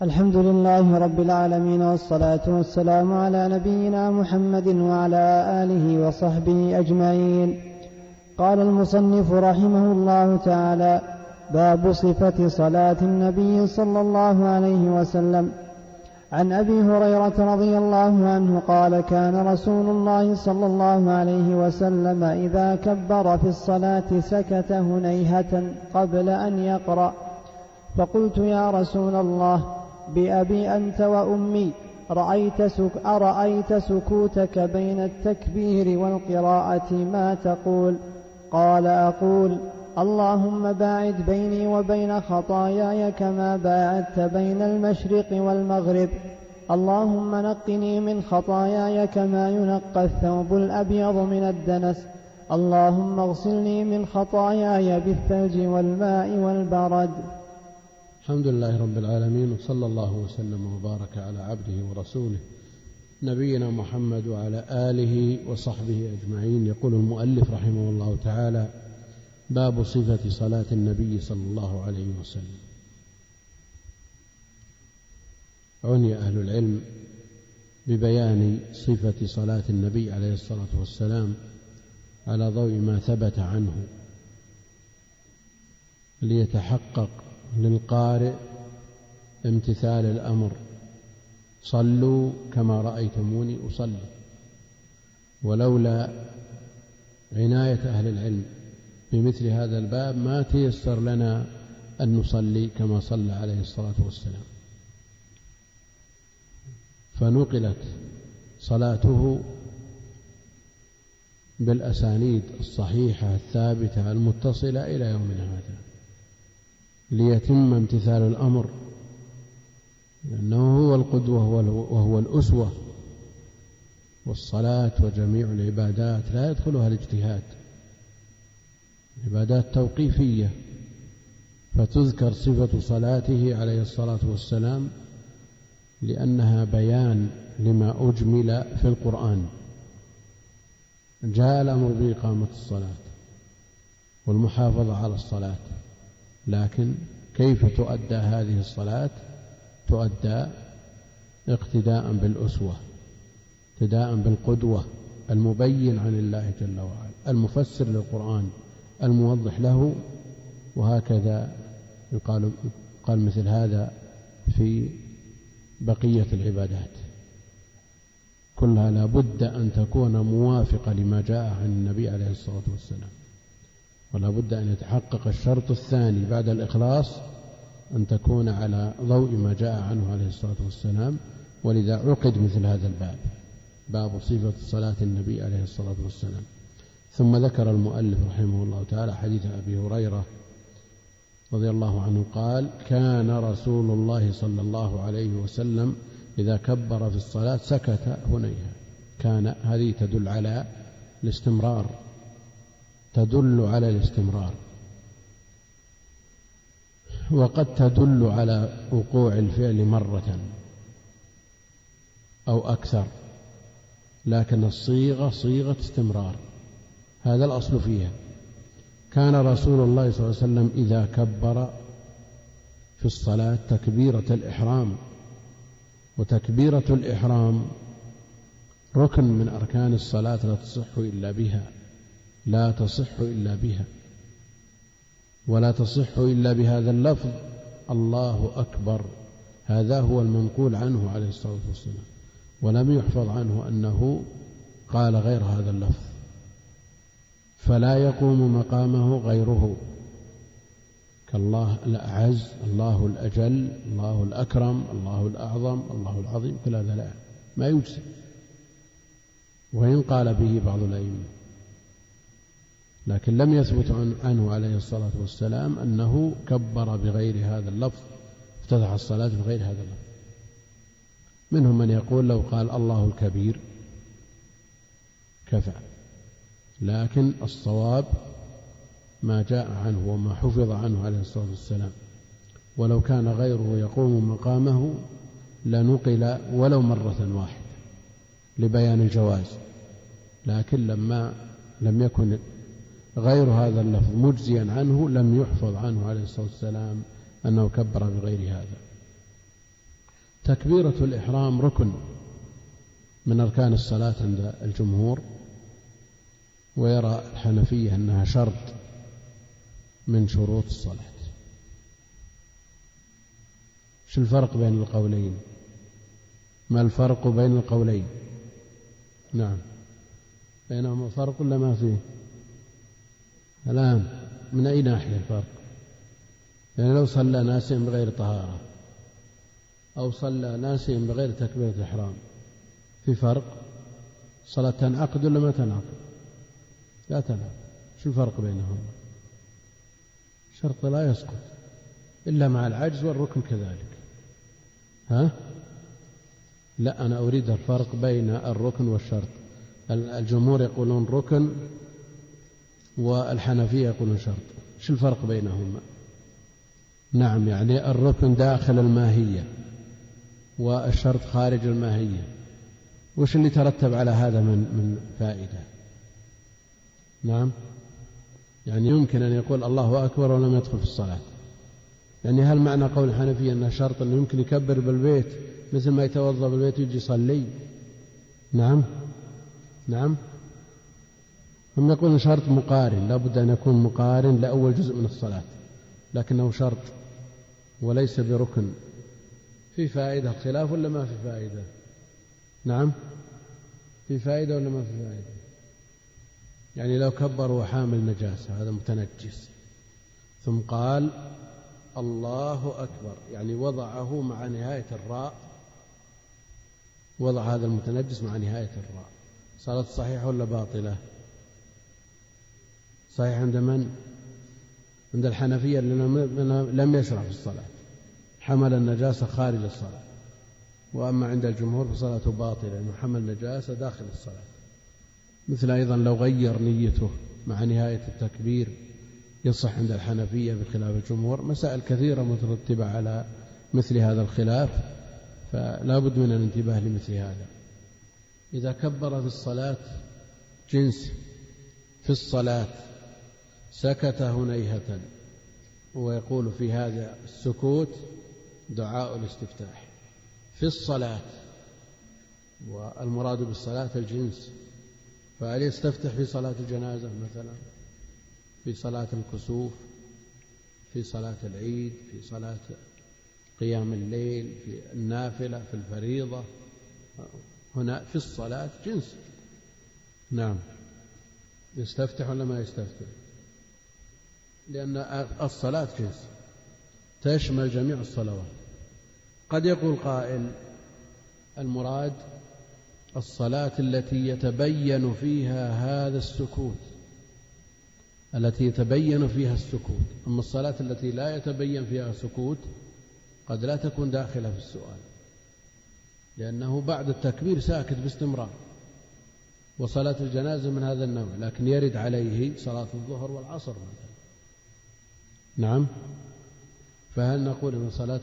الحمد لله رب العالمين والصلاة والسلام على نبينا محمد وعلى آله وصحبه أجمعين. قال المصنف رحمه الله تعالى باب صفة صلاة النبي صلى الله عليه وسلم. عن أبي هريرة رضي الله عنه قال كان رسول الله صلى الله عليه وسلم إذا كبر في الصلاة سكت هنيهة قبل أن يقرأ. فقلت يا رسول الله بأبي أنت وأمي رأيت, سك أرأيت سكوتك بين التكبير والقراءة؟ ما تقول؟ قال أقول اللهم باعد بيني وبين خطاياي كما باعدت بين المشرق والمغرب. اللهم نقني من خطاياي كما ينقى الثوب الأبيض من الدنس. اللهم اغسلني من خطاياي بالثلج والماء والبرد. الحمد لله رب العالمين وصلى الله وسلم وبارك على عبده ورسوله. نبينا محمد وعلى آله وصحبه أجمعين. يقول المؤلف رحمه الله تعالى باب صفة صلاة النبي صلى الله عليه وسلم. عني أهل العلم ببيان صفة صلاة النبي عليه الصلاة والسلام على ضوء ما ثبت عنه ليتحقق للقارئ امتثال الأمر صلوا كما رأيتموني أصلي. ولولا عناية أهل العلم في مثل هذا الباب ما تيسر لنا أن نصلي كما صلى عليه الصلاة والسلام. فنقلت صلاته بالأسانيد الصحيحة الثابتة المتصلة إلى يومنا هذا. ليتم امتثال الأمر لأنه هو القدوة وهو الأسوة والصلاة وجميع العبادات لا يدخلها الاجتهاد. عبادات توقيفية فتذكر صفة صلاته عليه الصلاة والسلام لأنها بيان لما أجمل في القرآن. جاء الأمر بإقامة الصلاة والمحافظة على الصلاة لكن كيف تؤدى هذه الصلاة؟ تؤدى اقتداء بالأسوة اقتداء بالقدوة المبين عن الله جل وعلا المفسر للقرآن الموضح له وهكذا يقال قال مثل هذا في بقية العبادات. كلها لا بد أن تكون موافقة لما جاء عن النبي عليه الصلاة والسلام ولا بد أن يتحقق الشرط الثاني بعد الإخلاص أن تكون على ضوء ما جاء عنه عليه الصلاة والسلام ولذا عقد مثل هذا الباب باب صفة صلاة النبي عليه الصلاة والسلام. ثم ذكر المؤلف رحمه الله تعالى حديث أبي هريرة رضي الله عنه قال كان رسول الله صلى الله عليه وسلم إذا كبر في الصلاة سكت هنيها كان هذه تدل على الاستمرار تدل على الاستمرار. وقد تدل على وقوع الفعل مرة أو أكثر لكن الصيغة صيغة استمرار هذا الأصل فيها. كان رسول الله صلى الله عليه وسلم إذا كبر في الصلاة تكبيرة الإحرام وتكبيرة الإحرام ركن من أركان الصلاة لا تصح إلا بها لا تصح إلا بها. ولا تصح إلا بهذا اللفظ الله أكبر. هذا هو المنقول عنه عليه الصلاة والسلام ولم يحفظ عنه أنه قال غير هذا اللفظ. فلا يقوم مقامه غيره. كالله الأعز الله الأجل الله الأكرم الله الأعظم الله العظيم كل هذا لا ما يجزي. وإن قال به بعض الأئمة. لكن لم يثبت عنه عليه الصلاة والسلام أنه كبر بغير هذا اللفظ افتتح الصلاة بغير هذا اللفظ. منهم من يقول لو قال الله الكبير كفى. لكن الصواب ما جاء عنه وما حفظ عنه عليه الصلاة والسلام. ولو كان غيره يقوم مقامه لنقل ولو مرة واحدة لبيان الجواز. لكن لما لم يكن غير هذا اللفظ مجزيا عنه لم يحفظ عنه عليه الصلاة والسلام أنه كبر بغير هذا. تكبيرة الإحرام ركن من أركان الصلاة عند الجمهور ويرى الحنفية أنها شرط من شروط الصلاة. شو الفرق بين القولين؟ ما الفرق بين القولين؟ نعم. بينهما فرق ولا ما فيه؟ الآن من أي ناحية الفرق؟ يعني لو صلى ناس بغير طهارة أو صلى ناس بغير تكبيرة الإحرام في فرق؟ صلاة تنعقد ولا ما تنعقد؟ لا تنعقد. شو الفرق بينهما شرط لا يسقط إلا مع العجز والركن كذلك. ها؟ لا أنا أريد الفرق بين الركن والشرط. الجمهور يقولون ركن والحنفية يقولون شرط. شو الفرق بينهما؟ نعم يعني الركن داخل الماهية والشرط خارج الماهية. وش اللي ترتب على هذا من من فائدة؟ نعم يعني يمكن أن يقول الله أكبر ولم يدخل في الصلاة. يعني هل معنى قول الحنفية أنه شرط أنه يمكن يكبر بالبيت مثل ما يتوضأ بالبيت ويجي يصلي؟ نعم نعم. هم يقولون شرط مقارن لا بد أن يكون مقارن لأول جزء من الصلاة لكنه شرط وليس بركن. في فائدة خلاف ولا ما في فائدة؟ نعم. في فائدة ولا ما في فائدة؟ يعني لو كبر وحامل نجاسة هذا متنجس. ثم قال الله أكبر. يعني وضعه مع نهاية الراء. وضع هذا المتنجس مع نهاية الراء. صلاة صحيحة ولا باطلة؟ صحيح عند من؟ عند الحنفية لم يشرع في الصلاة. حمل النجاسة خارج الصلاة. وأما عند الجمهور فصلاته باطلة لأنه حمل النجاسة داخل الصلاة. مثل أيضا لو غير نيته مع نهاية التكبير يصح عند الحنفية بخلاف الجمهور مسائل كثيرة مترتبة على مثل هذا الخلاف فلا بد من الانتباه لمثل هذا. إذا كبر في الصلاة جنس في الصلاة سكت هنيهة ويقول في هذا السكوت دعاء الاستفتاح في الصلاة والمراد بالصلاة الجنس. فهل يستفتح في صلاة الجنازة مثلا في صلاة الكسوف في صلاة العيد في صلاة قيام الليل في النافلة في الفريضة؟ هنا في الصلاة جنس. نعم. يستفتح ولا ما يستفتح؟ لأن الصلاة جنس تشمل جميع الصلوات. قد يقول قائل المراد الصلاة التي يتبين فيها هذا السكوت. التي يتبين فيها السكوت. أما الصلاة التي لا يتبين فيها سكوت قد لا تكون داخلة في السؤال. لأنه بعد التكبير ساكت باستمرار. وصلاة الجنازة من هذا النوع لكن يرد عليه صلاة الظهر والعصر مثلا. نعم. فهل نقول أن صلاة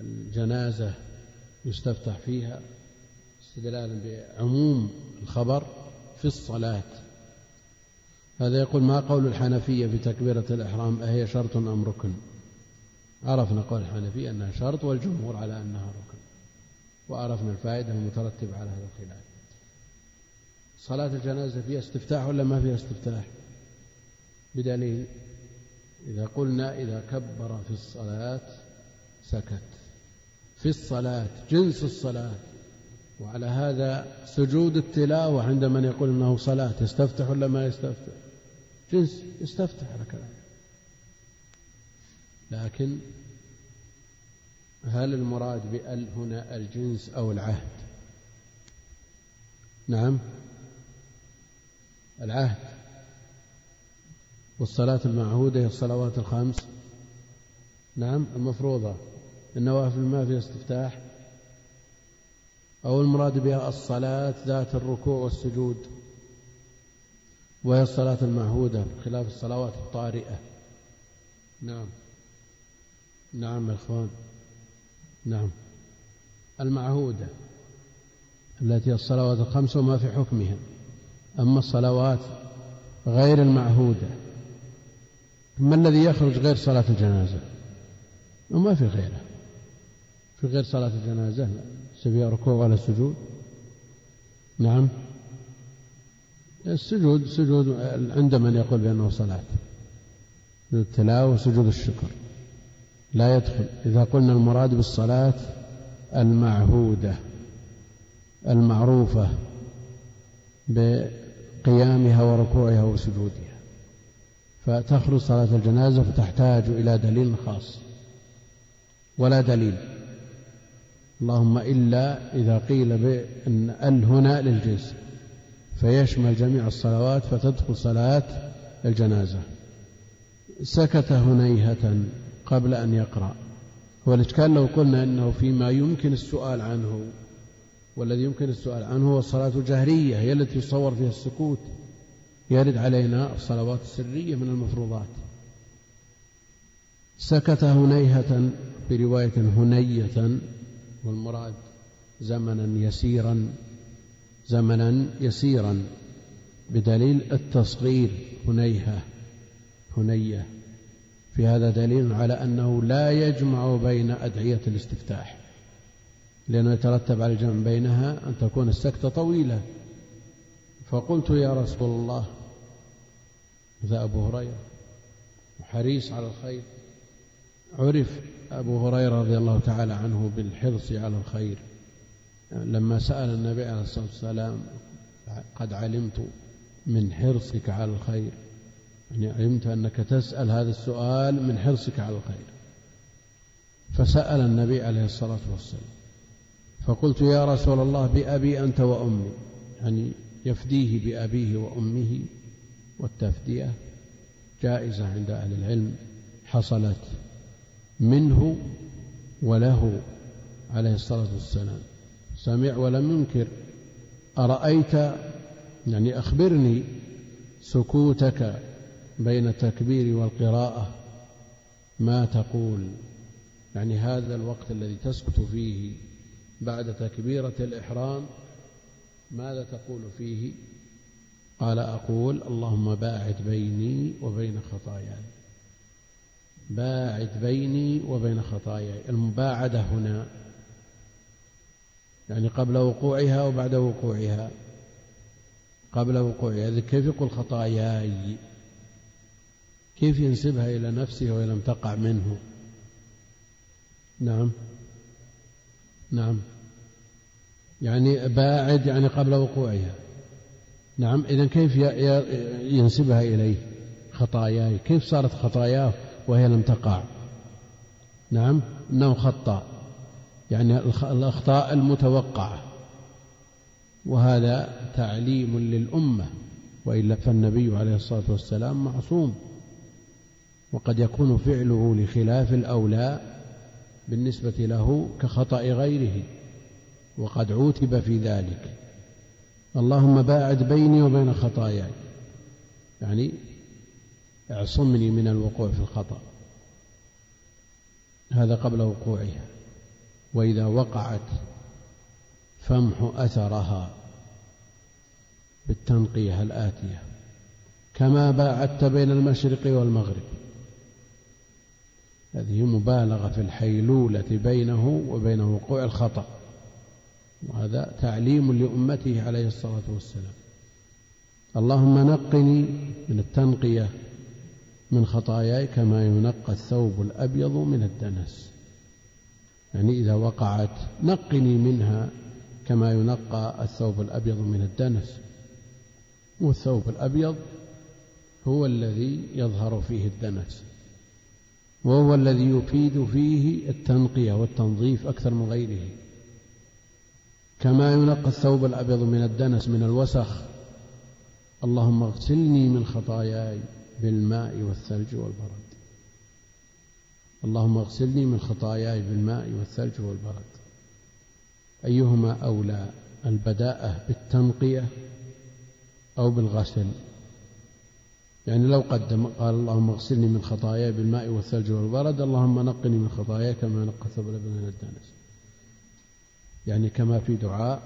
الجنازة يستفتح فيها استدلالا بعموم الخبر في الصلاة؟ هذا يقول ما قول الحنفية في تكبيرة الإحرام أهي شرط أم ركن؟ عرفنا قول الحنفية أنها شرط والجمهور على أنها ركن وعرفنا الفائدة المترتبة على هذا الخلاف. صلاة الجنازة فيها استفتاح ولا ما فيها استفتاح؟ بدليل إذا قلنا إذا كبر في الصلاة سكت. في الصلاة جنس الصلاة. وعلى هذا سجود التلاوة عند من يقول إنه صلاة يستفتح ولا ما يستفتح؟ جنس يستفتح على كلام لكن هل المراد بأل هنا الجنس أو العهد؟ نعم. العهد. والصلاة المعهودة هي الصلوات الخمس. نعم المفروضة. النوافل ما فيها استفتاح. أو المراد بها الصلاة ذات الركوع والسجود. وهي الصلاة المعهودة خلاف الصلوات الطارئة. نعم. نعم يا إخوان. نعم. المعهودة التي الصلوات الخمس وما في حكمها. أما الصلوات غير المعهودة ما الذي يخرج غير صلاة الجنازة؟ وما في غيرها في غير صلاة الجنازة فيها ركوع ولا سجود. نعم. السجود سجود عند من يقول بأنه صلاة. سجود التلاوة وسجود الشكر. لا يدخل. إذا قلنا المراد بالصلاة المعهودة المعروفة بقيامها وركوعها وسجودها. فتخرج صلاة الجنازة فتحتاج إلى دليل خاص. ولا دليل. اللهم إلا إذا قيل بأن ال هنا للجنس. فيشمل جميع الصلوات فتدخل صلاة الجنازة. سكت هنيهة قبل أن يقرأ. والإشكال لو قلنا أنه فيما يمكن السؤال عنه والذي يمكن السؤال عنه هو الصلاة الجهرية هي التي يصور فيها السكوت. يرد علينا الصلوات السرية من المفروضات. سكت هنيهة في رواية هنية والمراد زمنا يسيرا زمنا يسيرا بدليل التصغير هنيهة هنية. في هذا دليل على أنه لا يجمع بين أدعية الاستفتاح لأنه يترتب على الجمع بينها أن تكون السكتة طويلة. فقلت يا رسول الله ذا أبو هريرة حريص على الخير عرف أبو هريرة رضي الله تعالى عنه بالحرص على الخير. لما سأل النبي عليه الصلاة والسلام قد علمت من حرصك على الخير يعني علمت أنك تسأل هذا السؤال من حرصك على الخير. فسأل النبي عليه الصلاة والسلام فقلت يا رسول الله بأبي أنت وأمي يعني يفديه بأبيه وأمه. والتفدية جائزة عند أهل العلم حصلت منه وله عليه الصلاة والسلام. سمع ولم ينكر. أرأيت؟ يعني أخبرني سكوتك بين التكبير والقراءة. ما تقول؟ يعني هذا الوقت الذي تسكت فيه بعد تكبيرة الإحرام ماذا تقول فيه؟ قال أقول اللهم باعد بيني وبين خطاياي. باعد بيني وبين خطاياي. المباعدة هنا يعني قبل وقوعها وبعد وقوعها. قبل وقوعها كيف يقول خطاياي؟ كيف ينسبها إلى نفسه وإن لم تقع منه؟ نعم. نعم. يعني باعد يعني قبل وقوعها. نعم إذا كيف ينسبها إليه خطاياي؟ كيف صارت خطاياه وهي لم تقع؟ نعم إنه خطأ يعني الأخطاء المتوقعة. وهذا تعليم للأمة وإلا فالنبي عليه الصلاة والسلام معصوم. وقد يكون فعله لخلاف الأولى بالنسبة له كخطأ غيره وقد عوتب في ذلك. اللهم باعد بيني وبين خطاياي. يعني اعصمني من الوقوع في الخطأ. هذا قبل وقوعها. وإذا وقعت فامح أثرها بالتنقية الآتية. كما باعدت بين المشرق والمغرب. هذه مبالغة في الحيلولة بينه وبين وقوع الخطأ. وهذا تعليم لأمته عليه الصلاة والسلام. اللهم نقني من التنقية من خطاياي كما ينقى الثوب الأبيض من الدنس. يعني إذا وقعت نقني منها كما ينقى الثوب الأبيض من الدنس. والثوب الأبيض هو الذي يظهر فيه الدنس. وهو الذي يفيد فيه التنقية والتنظيف أكثر من غيره. كما ينقى الثوب الأبيض من الدنس من الوسخ. اللهم اغسلني من خطاياي بالماء والثلج والبرد. اللهم اغسلني من خطاياي بالماء والثلج والبرد. أيهما أولى البداءة بالتنقية أو بالغسل؟ يعني لو قدم قال اللهم اغسلني من خطاياي بالماء والثلج والبرد اللهم نقني من خطاياي كما نقى الثوب من الدنس. يعني كما في دعاء.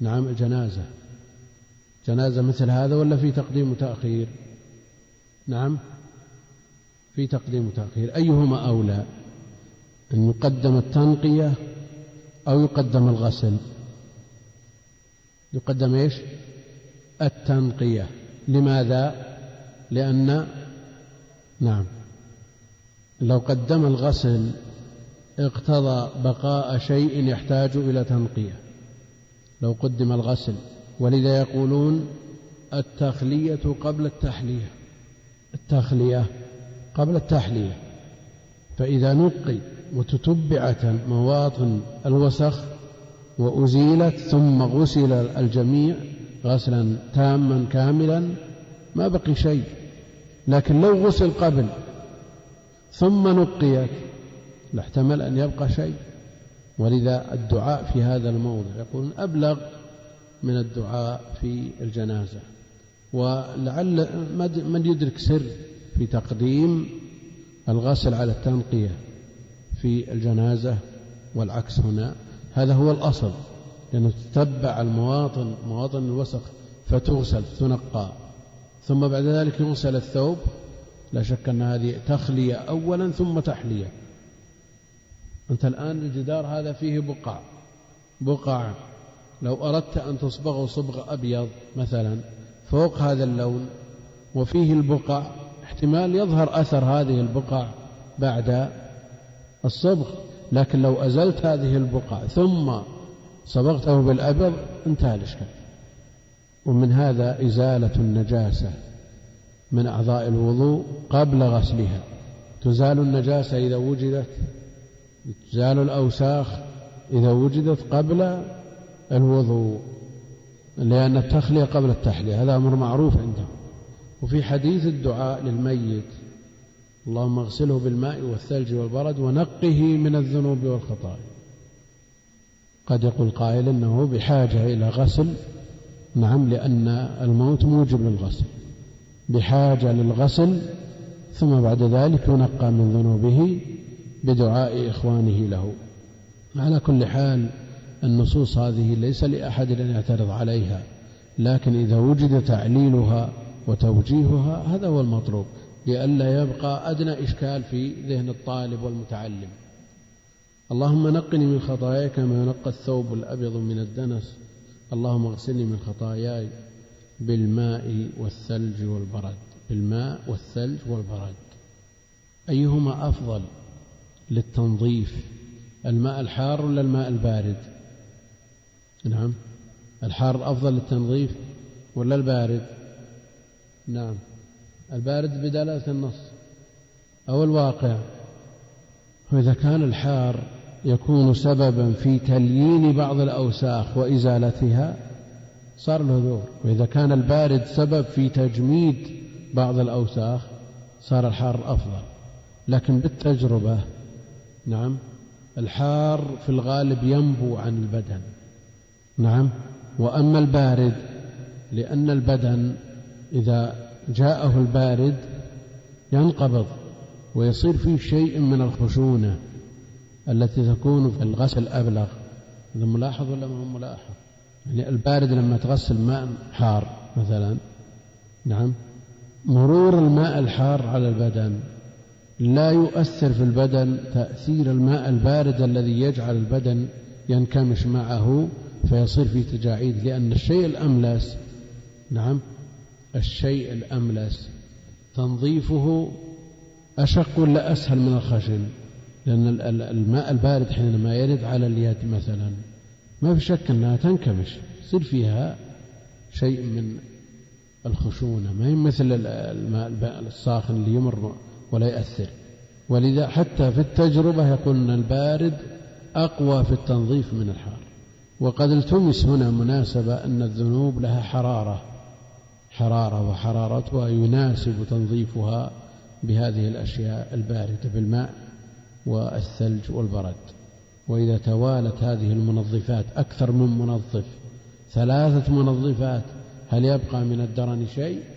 نعم الجنازة جنازة مثل هذا ولا في تقديم وتأخير؟ نعم في تقديم وتأخير. أيهما أولى أن يقدم التنقية أو يقدم الغسل؟ يقدم إيش؟ التنقية. لماذا؟ لأن نعم لو قدم الغسل اقتضى بقاء شيء يحتاج إلى تنقية. لو قدم الغسل ولذا يقولون التخلية قبل التحلية. التخلية قبل التحلية. فإذا نقي وتتبعت مواطن الوسخ وأزيلت ثم غسل الجميع غسلا تاما كاملا ما بقي شيء. لكن لو غسل قبل ثم نقيت لاحتمل أن يبقى شيء. ولذا الدعاء في هذا الموضع يقولون أبلغ من الدعاء في الجنازة. ولعل من يدرك سر في تقديم الغسل على التنقية في الجنازة والعكس هنا. هذا هو الأصل لأنه تتبع المواطن مواطن الوسخ فتغسل تنقى. ثم بعد ذلك يغسل الثوب. لا شك أن هذه تخلية أولا ثم تحلية. أنت الآن الجدار هذا فيه بقع. بقع. لو أردت أن تصبغه صبغ أبيض مثلا فوق هذا اللون وفيه البقع احتمال يظهر أثر هذه البقع بعد الصبغ لكن لو أزلت هذه البقع ثم صبغته بالأبيض انتهى الإشكال. ومن هذا إزالة النجاسة من أعضاء الوضوء قبل غسلها. تزال النجاسة إذا وجدت تزال الأوساخ إذا وجدت قبل الوضوء لأن التخلية قبل التحلية هذا أمر معروف عندهم. وفي حديث الدعاء للميت اللهم اغسله بالماء والثلج والبرد ونقه من الذنوب والخطايا. قد يقول قائل إنه بحاجة إلى غسل نعم لأن الموت موجب للغسل. بحاجة للغسل ثم بعد ذلك ينقى من ذنوبه بدعاء إخوانه له. على كل حال النصوص هذه ليس لأحد أن يعترض عليها لكن إذا وجد تعليلها وتوجيهها هذا هو المطلوب لئلا يبقى أدنى إشكال في ذهن الطالب والمتعلم. اللهم نقني من خطاياي كما ينقى الثوب الأبيض من الدنس. اللهم اغسلني من خطاياي بالماء والثلج والبرد. بالماء والثلج والبرد. أيهما أفضل؟ للتنظيف الماء الحار ولا الماء البارد؟ نعم. الحار أفضل للتنظيف ولا البارد؟ نعم. البارد بدلالة النص أو الواقع. وإذا كان الحار يكون سببا في تليين بعض الأوساخ وإزالتها صار له دور. وإذا كان البارد سبب في تجميد بعض الأوساخ صار الحار أفضل. لكن بالتجربة نعم. الحار في الغالب ينبو عن البدن. نعم. وأما البارد لأن البدن إذا جاءه البارد ينقبض ويصير فيه شيء من الخشونة التي تكون في الغسل أبلغ هذا ملاحظ ولا ما هو ملاحظ؟ يعني البارد لما تغسل ماء حار مثلا. نعم. مرور الماء الحار على البدن لا يؤثر في البدن تأثير الماء البارد الذي يجعل البدن ينكمش معه فيصير فيه تجاعيد لأن الشيء الأملس نعم الشيء الأملس تنظيفه أشق ولا أسهل من الخشن؟ لأن الماء البارد حينما يرد على اليد مثلا ما في شك أنها تنكمش يصير فيها شيء من الخشونة. ما هي مثل الماء الساخن اللي يمر ولا يأثر ولذا حتى في التجربة يقول أن البارد أقوى في التنظيف من الحار. وقد التمس هنا مناسبة أن الذنوب لها حرارة حرارة وحرارتها يناسب تنظيفها بهذه الأشياء الباردة بالماء والثلج والبرد. وإذا توالت هذه المنظفات أكثر من منظف ثلاثة منظفات هل يبقى من الدرن شيء؟